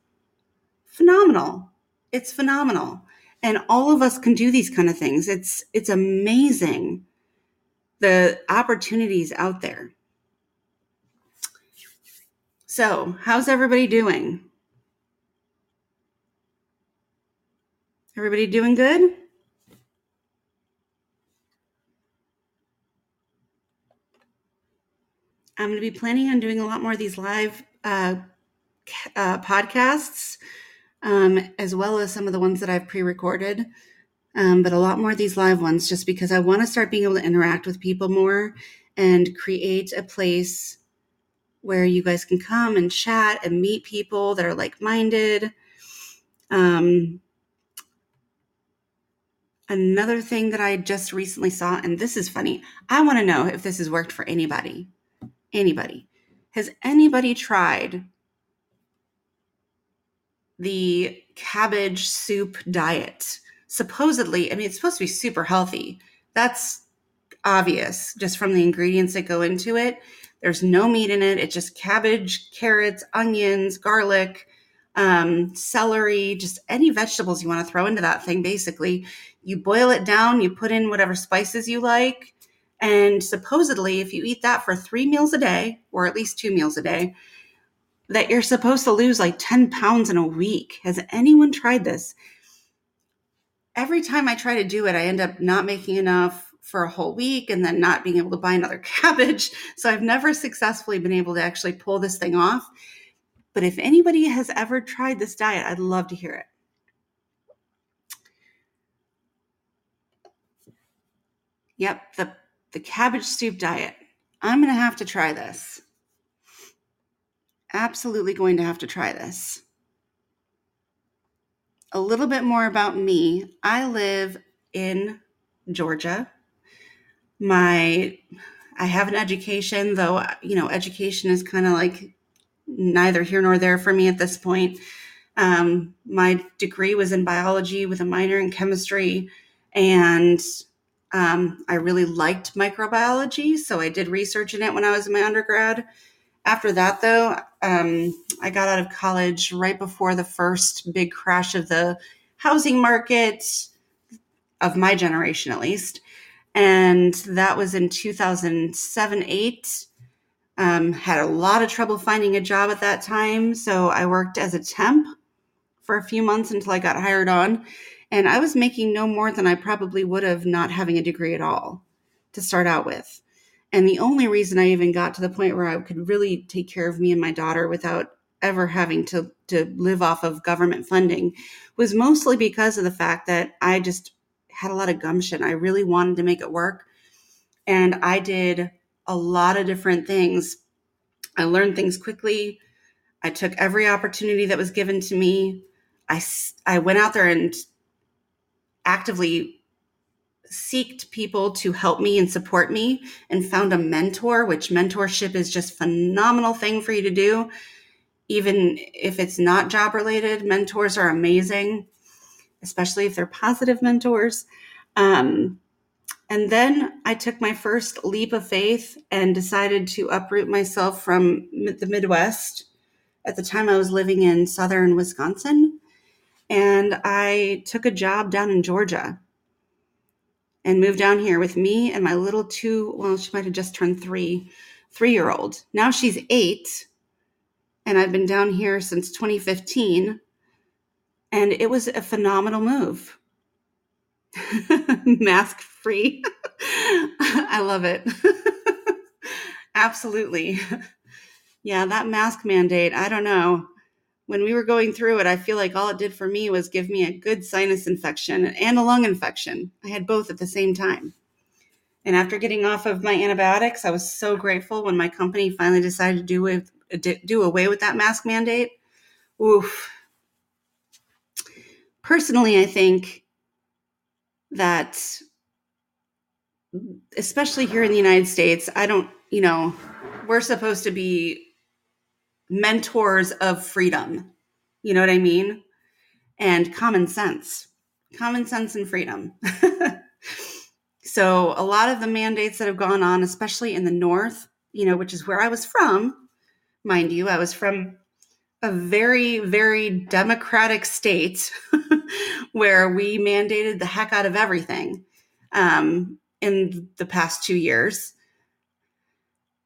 Phenomenal. It's phenomenal. And all of us can do these kind of things. It's it's amazing the opportunities out there. So, how's everybody doing? Everybody doing good? I'm going to be planning on doing a lot more of these live uh, uh, podcasts, um, as well as some of the ones that I've pre recorded, um, but a lot more of these live ones just because I want to start being able to interact with people more and create a place where you guys can come and chat and meet people that are like minded. Um, another thing that I just recently saw, and this is funny, I want to know if this has worked for anybody. Anybody. Has anybody tried the cabbage soup diet? Supposedly, I mean, it's supposed to be super healthy. That's obvious just from the ingredients that go into it. There's no meat in it. It's just cabbage, carrots, onions, garlic, um, celery, just any vegetables you want to throw into that thing, basically. You boil it down, you put in whatever spices you like. And supposedly, if you eat that for three meals a day, or at least two meals a day, that you're supposed to lose like 10 pounds in a week. Has anyone tried this? Every time I try to do it, I end up not making enough for a whole week and then not being able to buy another cabbage. So I've never successfully been able to actually pull this thing off. But if anybody has ever tried this diet, I'd love to hear it. Yep, the, the cabbage soup diet. I'm going to have to try this. Absolutely going to have to try this. A little bit more about me. I live in Georgia my I have an education, though, you know, education is kind of like neither here nor there for me at this point. Um, my degree was in biology with a minor in chemistry, and um, I really liked microbiology, so I did research in it when I was in my undergrad. After that, though, um, I got out of college right before the first big crash of the housing market, of my generation at least and that was in 2007 8 um, had a lot of trouble finding a job at that time so i worked as a temp for a few months until i got hired on And I was making no more than I probably would have not having a degree at all to start out with. And the only reason I even got to the point where I could really take care of me and my daughter without ever having to, to live off of government funding was mostly because of the fact that I just had a lot of gumption. I really wanted to make it work. And I did a lot of different things. I learned things quickly. I took every opportunity that was given to me. I, I went out there and actively seeked people to help me and support me and found a mentor which mentorship is just phenomenal thing for you to do. Even if it's not job related mentors are amazing especially if they're positive mentors. Um, and then i took my first leap of faith and decided to uproot myself from the midwest. At the time i was living in southern wisconsin and I took a job down in Georgia and moved down here with me and my little two, well, she might have just turned three, three year old. Now she's eight, and I've been down here since 2015. And it was a phenomenal move. Mask free. I love it. Absolutely. Yeah, that mask mandate, I don't know when we were going through it, I feel like all it did for me was give me a good sinus infection and a lung infection. I had both at the same time. And after getting off of my antibiotics, I was so grateful when my company finally decided to do with do away with that mask mandate. Oof. Personally, I think that especially here in the United States, I don't, you know, we're supposed to be mentors of freedom. You know what I mean? And common sense, common sense and freedom. so, a lot of the mandates that have gone on, especially in the North, you know, which is where I was from, mind you, I was from a very, very democratic state where we mandated the heck out of everything um, in the past two years.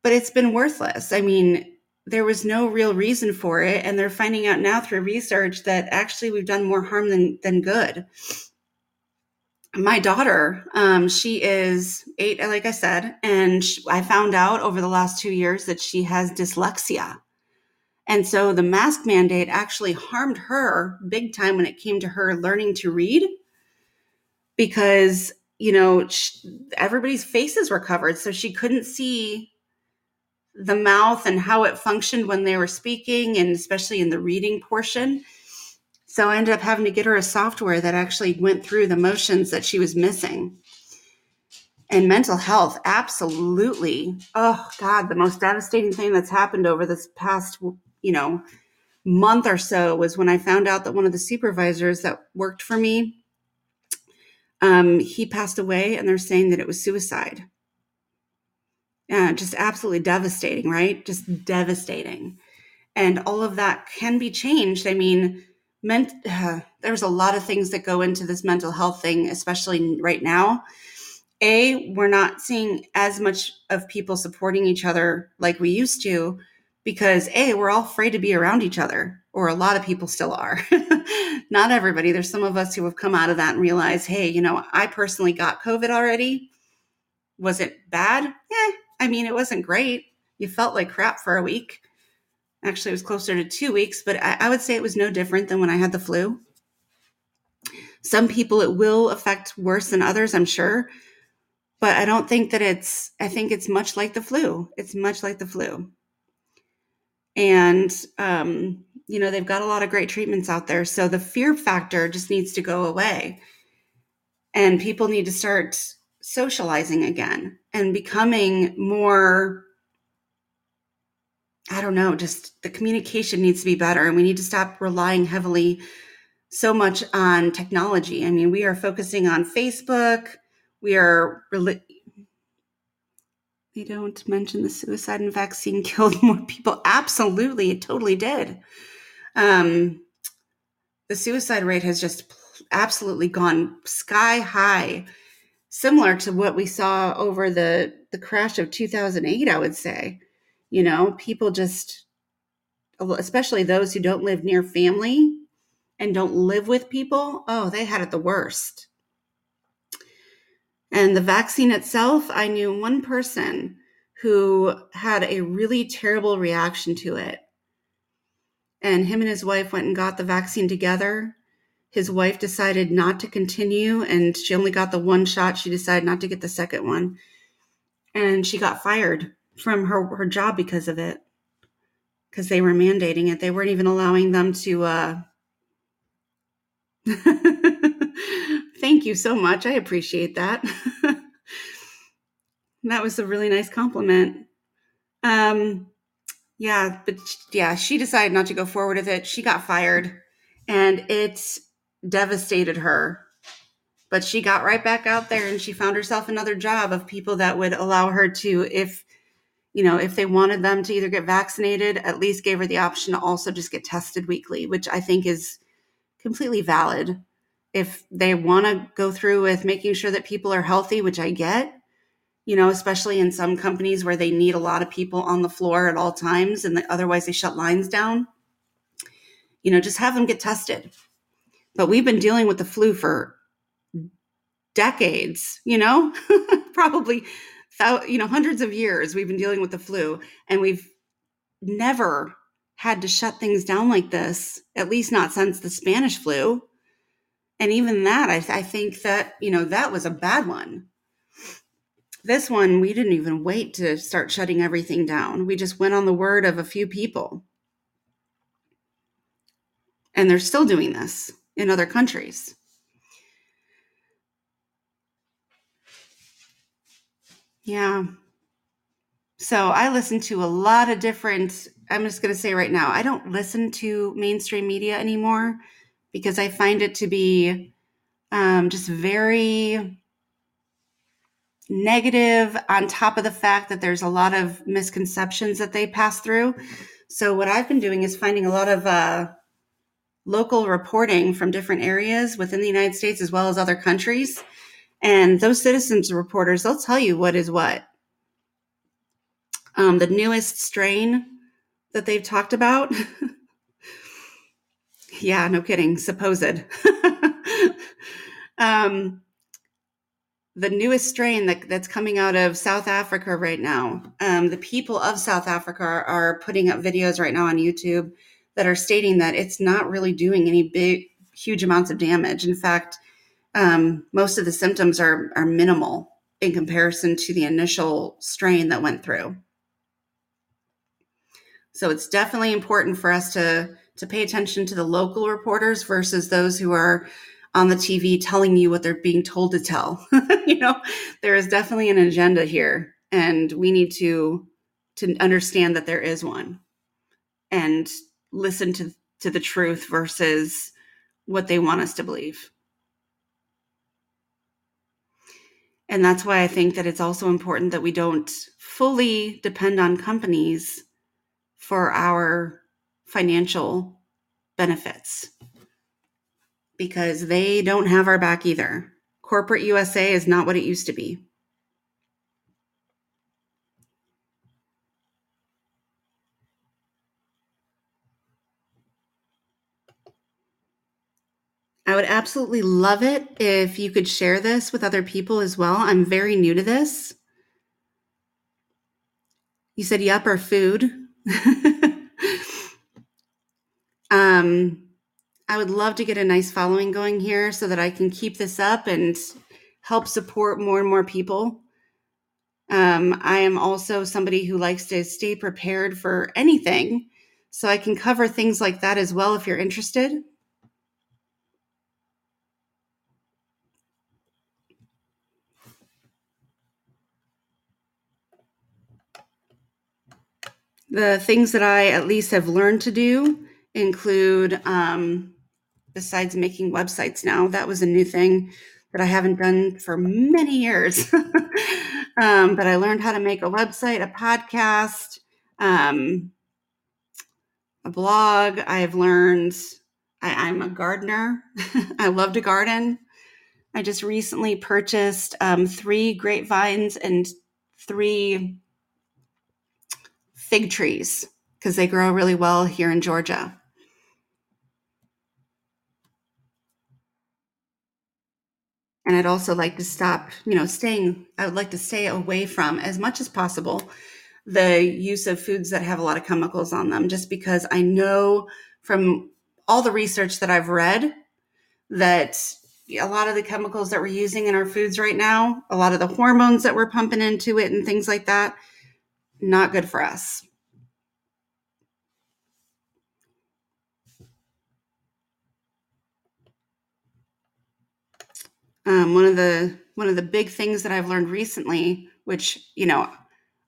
But it's been worthless. I mean, there was no real reason for it and they're finding out now through research that actually we've done more harm than than good. My daughter um, she is eight like i said and she, i found out over the last two years that she has dyslexia. And so the mask mandate actually harmed her big time when it came to her learning to read because you know she, everybody's faces were covered so she couldn't see the mouth and how it functioned when they were speaking, and especially in the reading portion. So I ended up having to get her a software that actually went through the motions that she was missing. And mental health, absolutely. Oh, God, the most devastating thing that's happened over this past, you know, month or so was when I found out that one of the supervisors that worked for me, um, he passed away, and they're saying that it was suicide uh, just absolutely devastating, right? Just devastating. And all of that can be changed. I mean, meant uh, there's a lot of things that go into this mental health thing, especially right now. A, we're not seeing as much of people supporting each other like we used to because A, we're all afraid to be around each other, or a lot of people still are. not everybody. There's some of us who have come out of that and realized, hey, you know, I personally got COVID already. Was it bad? Yeah, I mean, it wasn't great. You felt like crap for a week. Actually, it was closer to two weeks, but I, I would say it was no different than when I had the flu. Some people it will affect worse than others, I'm sure. But I don't think that it's, I think it's much like the flu. It's much like the flu. And, um, you know, they've got a lot of great treatments out there. So the fear factor just needs to go away. And people need to start socializing again and becoming more I don't know, just the communication needs to be better and we need to stop relying heavily so much on technology. I mean, we are focusing on Facebook. We are really they don't mention the suicide and vaccine killed more people. Absolutely, it totally did. Um, the suicide rate has just absolutely gone sky high similar to what we saw over the the crash of 2008 i would say you know people just especially those who don't live near family and don't live with people, oh, they had it the worst. And the vaccine itself, I knew one person who had a really terrible reaction to it. And him and his wife went and got the vaccine together. His wife decided not to continue, and she only got the one shot. She decided not to get the second one. And she got fired from her, her job because of it, because they were mandating it. They weren't even allowing them to. Uh... Thank you so much. I appreciate that. that was a really nice compliment. Um, yeah, but yeah, she decided not to go forward with it. She got fired and it devastated her. But she got right back out there and she found herself another job of people that would allow her to, if you know, if they wanted them to either get vaccinated, at least gave her the option to also just get tested weekly, which I think is completely valid. If they want to go through with making sure that people are healthy, which I get, you know, especially in some companies where they need a lot of people on the floor at all times and otherwise they shut lines down, you know, just have them get tested. But we've been dealing with the flu for decades, you know, probably you know hundreds of years we've been dealing with the flu and we've never had to shut things down like this at least not since the spanish flu. And even that I, I think that you know that was a bad one. This one we didn't even wait to start shutting everything down. We just went on the word of a few people. And they're still doing this in other countries Yeah. So I listen to a lot of different, I'm just going to say right now, I don't listen to mainstream media anymore because I find it to be um, just very negative on top of the fact that there's a lot of misconceptions that they pass through. So what I've been doing is finding a lot of uh, local reporting from different areas within the United States as well as other countries and those citizens reporters, they'll tell you what is what. Um, the newest strain that they've talked about. yeah, no kidding, supposed. um, the newest strain that, that's coming out of South Africa right now. Um, the people of South Africa are, are putting up videos right now on YouTube that are stating that it's not really doing any big, huge amounts of damage. In fact, um, most of the symptoms are, are minimal in comparison to the initial strain that went through. So it's definitely important for us to to pay attention to the local reporters versus those who are on the TV telling you what they're being told to tell. you know, there is definitely an agenda here and we need to to understand that there is one and listen to to the truth versus what they want us to believe. And that's why I think that it's also important that we don't fully depend on companies for our financial benefits because they don't have our back either. Corporate USA is not what it used to be. Would absolutely love it if you could share this with other people as well. I'm very new to this. You said yup or food. um, I would love to get a nice following going here so that I can keep this up and help support more and more people. Um, I am also somebody who likes to stay prepared for anything. So I can cover things like that as well if you're interested. The things that I at least have learned to do include, um, besides making websites now, that was a new thing that I haven't done for many years. um, but I learned how to make a website, a podcast, um, a blog. I've learned, I, I'm a gardener. I love to garden. I just recently purchased um, three grapevines and three fig trees because they grow really well here in Georgia. And I'd also like to stop, you know, staying, I would like to stay away from as much as possible the use of foods that have a lot of chemicals on them, just because I know from all the research that I've read that a lot of the chemicals that we're using in our foods right now, a lot of the hormones that we're pumping into it and things like that not good for us. Um, one of the one of the big things that I've learned recently, which you know,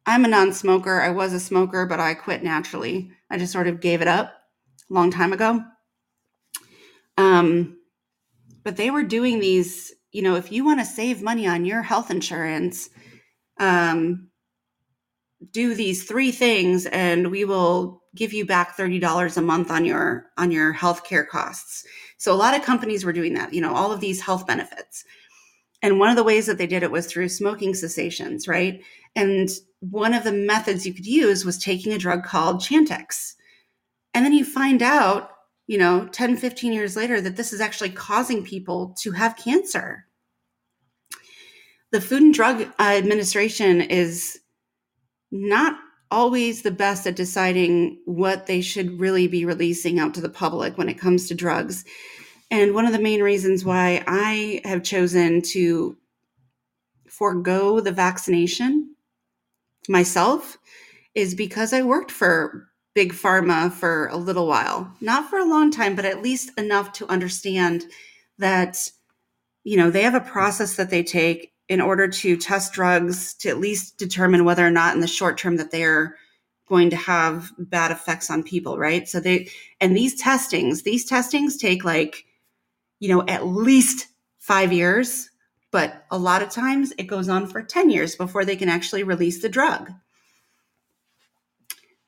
I'm a non-smoker. I was a smoker, but I quit naturally. I just sort of gave it up a long time ago. Um, but they were doing these. You know, if you want to save money on your health insurance, um, do these three things, and we will give you back $30 a month on your on your healthcare costs. So a lot of companies were doing that, you know, all of these health benefits. And one of the ways that they did it was through smoking cessations, right? And one of the methods you could use was taking a drug called Chantix. And then you find out, you know, 10, 15 years later that this is actually causing people to have cancer. The Food and Drug Administration is not always the best at deciding what they should really be releasing out to the public when it comes to drugs. And one of the main reasons why I have chosen to forego the vaccination myself is because I worked for big pharma for a little while. Not for a long time, but at least enough to understand that you know, they have a process that they take in order to test drugs to at least determine whether or not in the short term that they're going to have bad effects on people, right? So they and these testings, these testings take like you know at least 5 years, but a lot of times it goes on for 10 years before they can actually release the drug.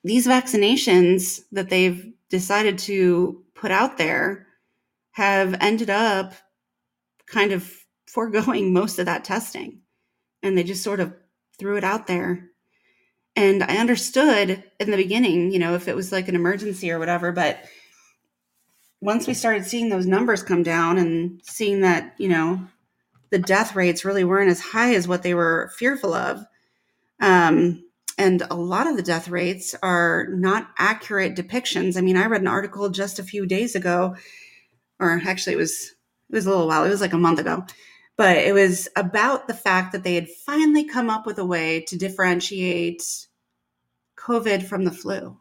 These vaccinations that they've decided to put out there have ended up kind of foregoing most of that testing. And they just sort of threw it out there. And I understood in the beginning, you know, if it was like an emergency or whatever, but once we started seeing those numbers come down and seeing that, you know, the death rates really weren't as high as what they were fearful of. Um, and a lot of the death rates are not accurate depictions. I mean, I read an article just a few days ago, or actually it was it was a little while, it was like a month ago, but it was about the fact that they had finally come up with a way to differentiate COVID from the flu.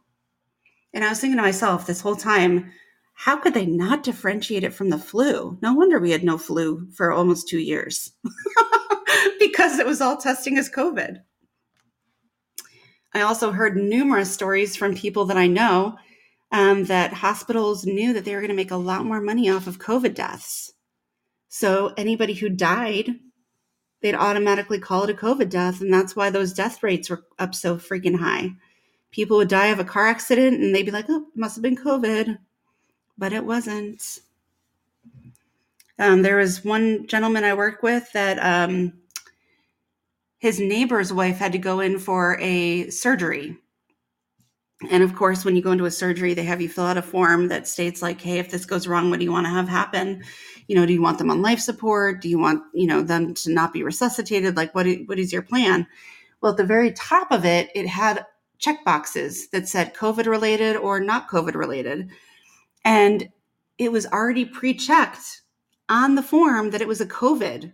And I was thinking to myself this whole time, how could they not differentiate it from the flu? No wonder we had no flu for almost two years because it was all testing as COVID. I also heard numerous stories from people that I know um, that hospitals knew that they were going to make a lot more money off of COVID deaths so anybody who died, they'd automatically call it a COVID death. And that's why those death rates were up so freaking high. People would die of a car accident and they'd be like, oh, it must have been COVID. But it wasn't. Um, there was one gentleman I worked with that um, his neighbor's wife had to go in for a surgery and of course, when you go into a surgery, they have you fill out a form that states like, "Hey, if this goes wrong, what do you want to have happen? You know, do you want them on life support? Do you want you know them to not be resuscitated? Like, what what is your plan?" Well, at the very top of it, it had check boxes that said COVID related or not COVID related, and it was already pre-checked on the form that it was a COVID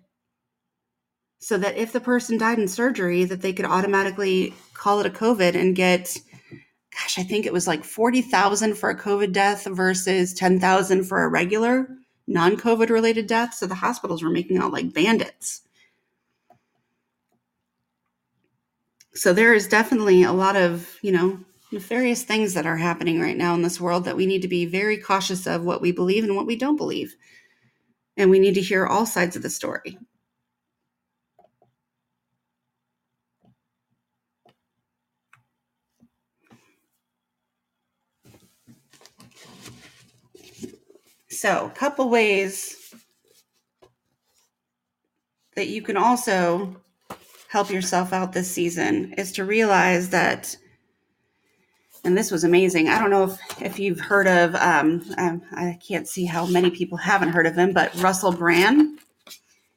so that if the person died in surgery that they could automatically call it a covid and get gosh, I think it was like 40,000 for a COVID death versus 10,000 for a regular non COVID related death. So the hospitals were making out like bandits. So there is definitely a lot of, you know, nefarious things that are happening right now in this world that we need to be very cautious of what we believe and what we don't believe. And we need to hear all sides of the story. So, a couple ways that you can also help yourself out this season is to realize that and this was amazing. I don't know if, if you've heard of, um, I, I can't see how many people haven't heard of him, but Russell Brand.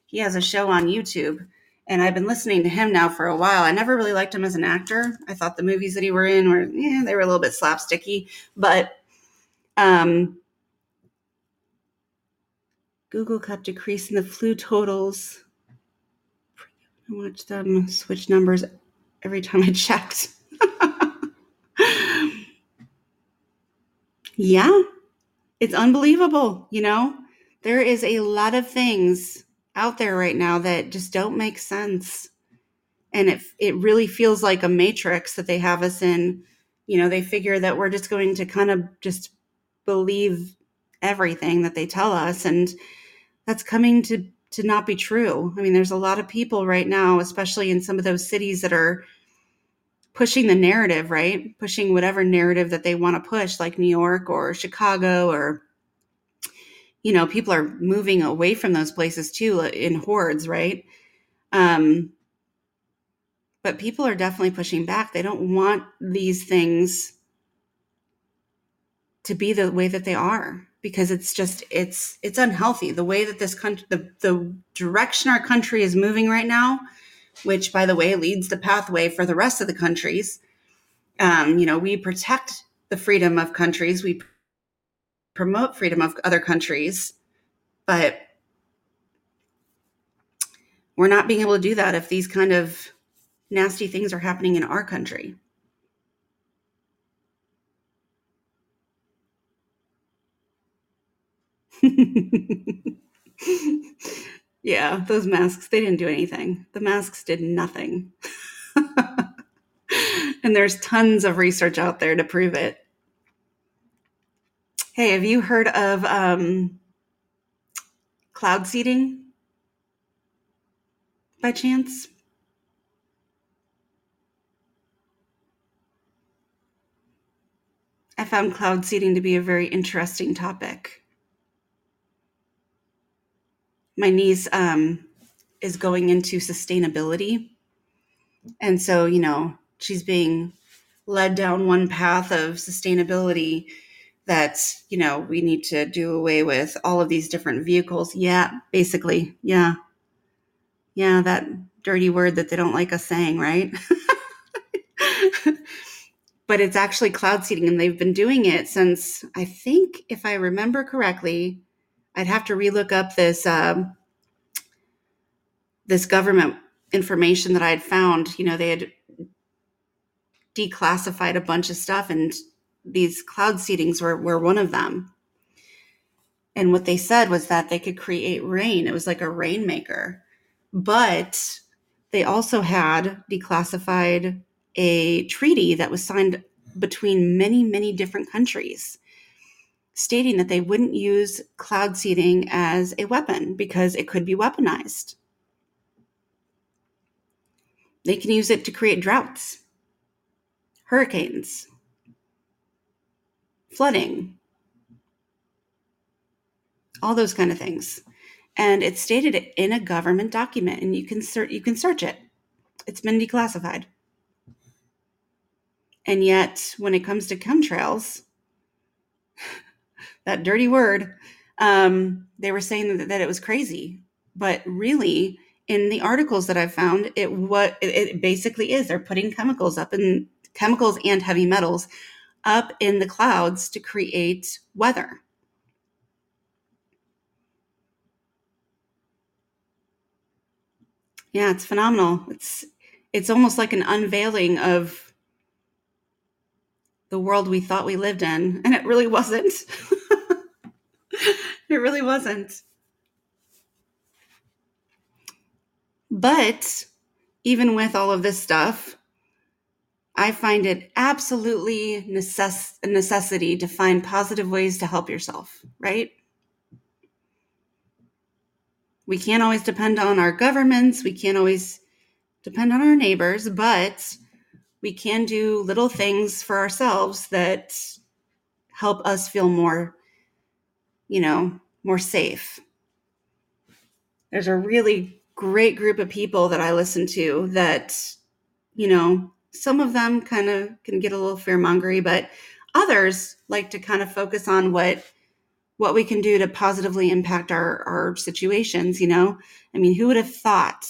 he has a show on YouTube and I've been listening to him now for a while. I never really liked him as an actor. I thought the movies that he were in were yeah, they were a little bit slapsticky, but um Google kept decreasing the flu totals. I watched them switch numbers every time I checked. yeah, it's unbelievable, you know? There is a lot of things out there right now that just don't make sense. And it it really feels like a matrix that they have us in. You know, they figure that we're just going to kind of just believe everything that they tell us and that's coming to to not be true. I mean, there's a lot of people right now, especially in some of those cities that are pushing the narrative, right? Pushing whatever narrative that they want to push, like New York or Chicago or you know, people are moving away from those places too uh, in hordes, right? Um but people are definitely pushing back. They don't want these things to be the way that they are because it's just it's it's unhealthy. The way that this country the, the direction our country is moving right now which by the way leads the pathway for the rest of the countries um, you know we protect the freedom of countries. We promote freedom of other countries but we're not being able to do that if these kind of nasty things are happening in our country yeah, those masks, they didn't do anything. The masks did nothing. and there's tons of research out there to prove it. Hey, have you heard of um, cloud seeding by chance? I found cloud seeding to be a very interesting topic. My niece um, is going into sustainability. And so, you know, she's being led down one path of sustainability that, you know, we need to do away with all of these different vehicles. Yeah, basically. Yeah. Yeah, that dirty word that they don't like us saying, right? but it's actually cloud seeding and they've been doing it since i think if i remember correctly i'd have to relook up this um, this government information that i had found. You know they had declassified a bunch of stuff and these cloud seedings were, were one of them. And what they said was that they could create rain. It was like a rainmaker. But they also had declassified a treaty that was signed between many, many different countries stating that they wouldn't use cloud seeding as a weapon because it could be weaponized. They can use it to create droughts, hurricanes, flooding, all those kind of things. And it's stated in a government document, and you can search you can search it. It's been declassified. And yet, when it comes to chemtrails, that dirty word, um, they were saying that, that, it was crazy. But really, in the articles that I've found, it what it, it basically is. They're putting chemicals up in chemicals and heavy metals up in the clouds to create weather. Yeah, it's phenomenal. It's it's almost like an unveiling of the world we thought we lived in. And it really wasn't. it really wasn't. But even with all of this stuff, I find it absolutely necess- a necessity to find positive ways to help yourself, right? We can't always depend on our governments, we can't always depend on our neighbors, but we can do little things for ourselves that help us feel more, you know, more safe. There's a really great group of people that I listen to that, you know, some of them kind of can get a little fear mongery, but others like to kind of focus on what what we can do to positively impact our, our situations, you know? I mean, who would have thought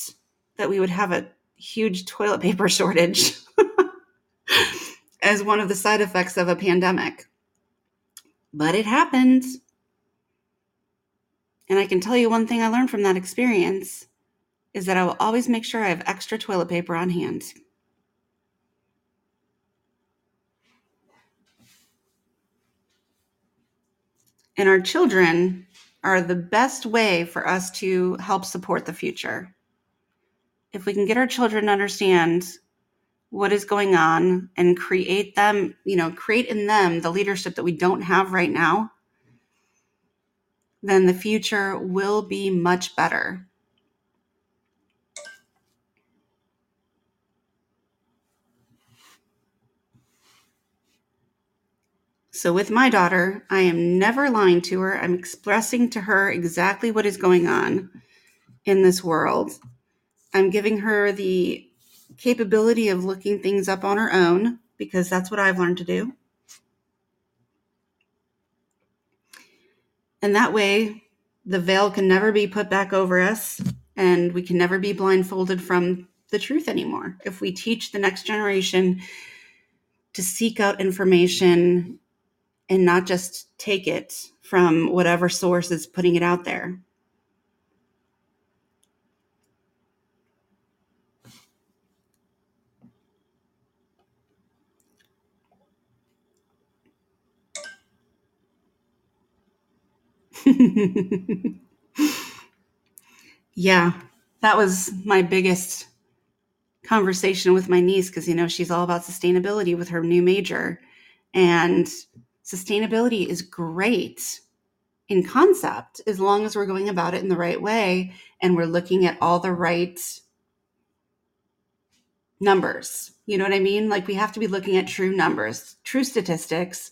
that we would have a huge toilet paper shortage as one of the side effects of a pandemic? But it happened. And I can tell you one thing I learned from that experience is that I will always make sure I have extra toilet paper on hand. And our children are the best way for us to help support the future. If we can get our children to understand what is going on and create them, you know, create in them the leadership that we don't have right now, then the future will be much better. So, with my daughter, I am never lying to her. I'm expressing to her exactly what is going on in this world. I'm giving her the capability of looking things up on her own because that's what I've learned to do. And that way, the veil can never be put back over us and we can never be blindfolded from the truth anymore. If we teach the next generation to seek out information and not just take it from whatever source is putting it out there. yeah, that was my biggest conversation with my niece because, you know, she's all about sustainability with her new major. And sustainability is great in concept as long as we're going about it in the right way and we're looking at all the right numbers. You know what I mean? Like we have to be looking at true numbers, true statistics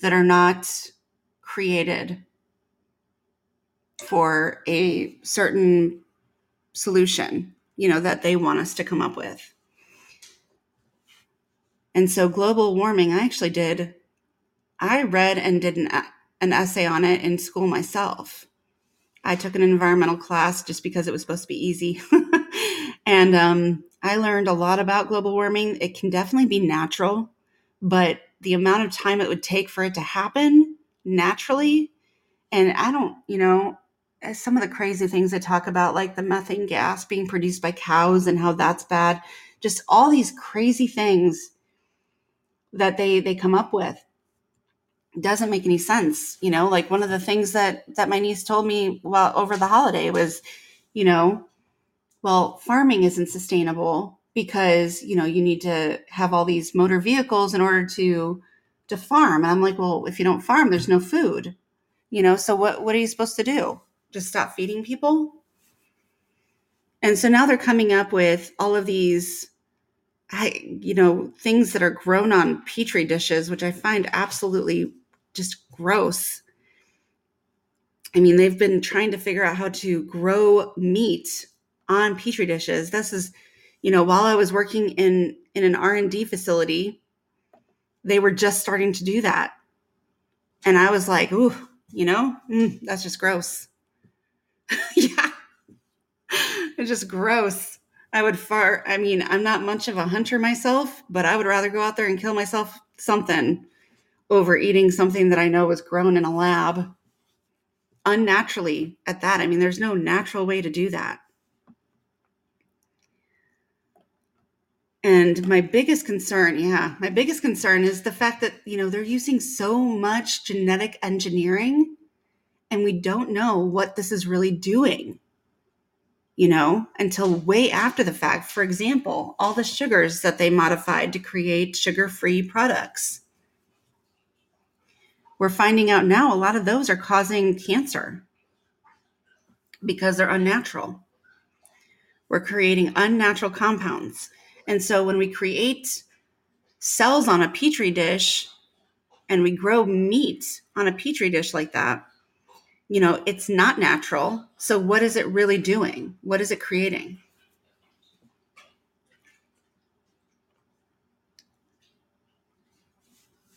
that are not created for a certain solution, you know, that they want us to come up with. And so global warming, I actually did I read and did an, an essay on it in school myself. I took an environmental class just because it was supposed to be easy. and um, I learned a lot about global warming. It can definitely be natural, but the amount of time it would take for it to happen naturally, and I don't, you know, some of the crazy things they talk about, like the methane gas being produced by cows and how that's bad, just all these crazy things that they they come up with doesn't make any sense you know? Like one of the things that that my niece told me well over the holiday was you know well farming isn't sustainable because you know you need to have all these motor vehicles in order to to farm. And i'm like well if you don't farm there's no food you know? So what what are you supposed to do just stop feeding people and so now they're coming up with all of these you know, things that are grown on petri dishes, which I find absolutely just gross. I mean, they've been trying to figure out how to grow meat on petri dishes. This is, you know, while I was working in in an R&D facility, they were just starting to do that. And I was like, "Ooh, you know, mm, that's just gross." yeah. It's just gross. I would far I mean, I'm not much of a hunter myself, but I would rather go out there and kill myself something over eating something that I know was grown in a lab unnaturally at that. I mean, there's no natural way to do that. And my biggest concern, yeah, my biggest concern is the fact that, you know, they're using so much genetic engineering and we don't know what this is really doing, you know, until way after the fact. For example, all the sugars that they modified to create sugar free products we're finding out now a lot of those are causing cancer because they're unnatural. We're creating unnatural compounds. And so when we create cells on a petri dish and we grow meat on a petri dish like that, you know, it's not natural. So what is it really doing? What is it creating?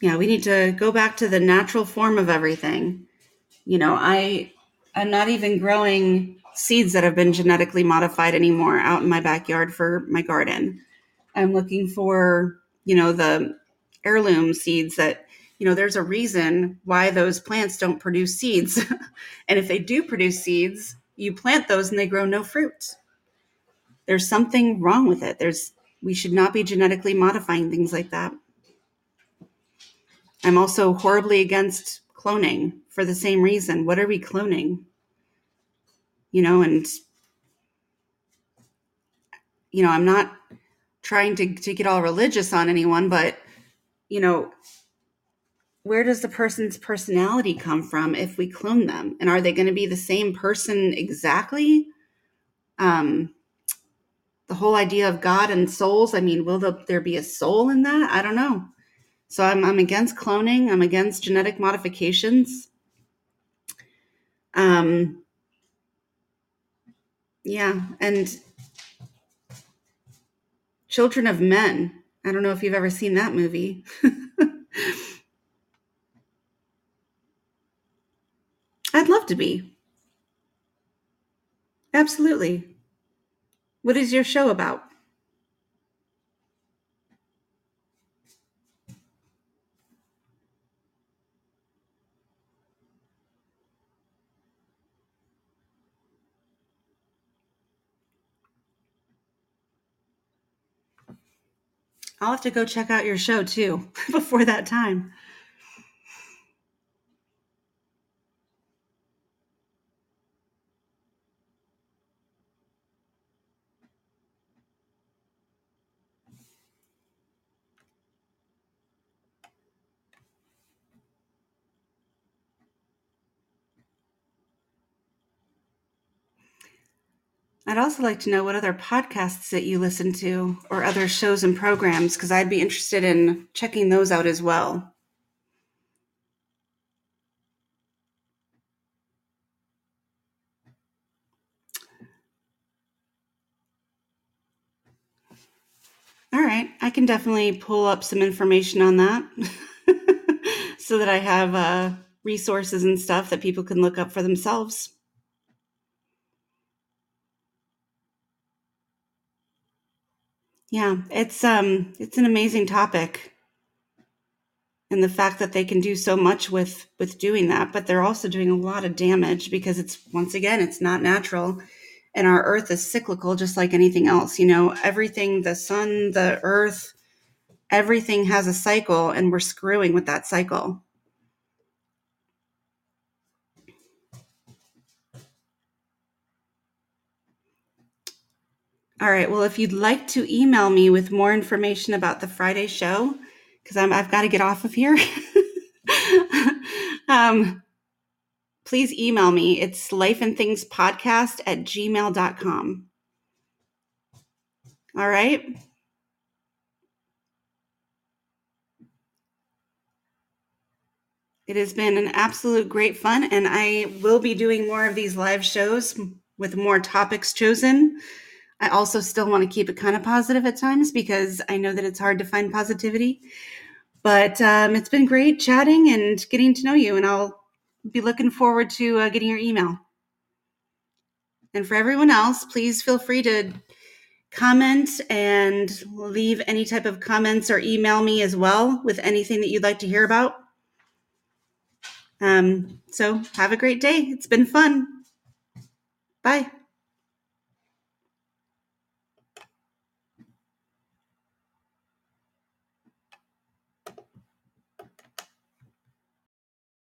yeah, we need to go back to the natural form of everything You know, I I'm not even growing seeds that have been genetically modified anymore out in my backyard for my garden. I'm looking for, you know, the heirloom seeds that, you know, there's a reason why those plants don't produce seeds. and if they do produce seeds, you plant those and they grow no fruit. There's something wrong with it. There's we should not be genetically modifying things like that. I'm also horribly against cloning for the same reason. What are we cloning? You know, and you know, I'm not trying to, to get all religious on anyone, but you know, where does the person's personality come from if we clone them? And are they going to be the same person exactly? Um, the whole idea of God and souls. I mean, will the, there be a soul in that? I don't know. So I'm, I'm against cloning. I'm against genetic modifications. Um, yeah, and Children of Men. I don't know if you've ever seen that movie. I'd love to be. Absolutely. What is your show about? I'll have to go check out your show too before that time. I'd also like to know what other podcasts that you listen to or other shows and programs, because I'd be interested in checking those out as well. All right, I can definitely pull up some information on that so that I have uh, resources and stuff that people can look up for themselves. Yeah, it's um it's an amazing topic. And the fact that they can do so much with with doing that, but they're also doing a lot of damage because it's once again, it's not natural. And our earth is cyclical just like anything else, you know, everything the sun, the earth, everything has a cycle and we're screwing with that cycle. All right. Well, if you'd like to email me with more information about the Friday show, because I've got to get off of here, um, please email me. It's lifeandthingspodcast at gmail.com. All right. It has been an absolute great fun, and I will be doing more of these live shows with more topics chosen. I also still want to keep it kind of positive at times because I know that it's hard to find positivity. But um, it's been great chatting and getting to know you, and I'll be looking forward to uh, getting your email. And for everyone else, please feel free to comment and leave any type of comments or email me as well with anything that you'd like to hear about. Um, so have a great day. It's been fun. Bye.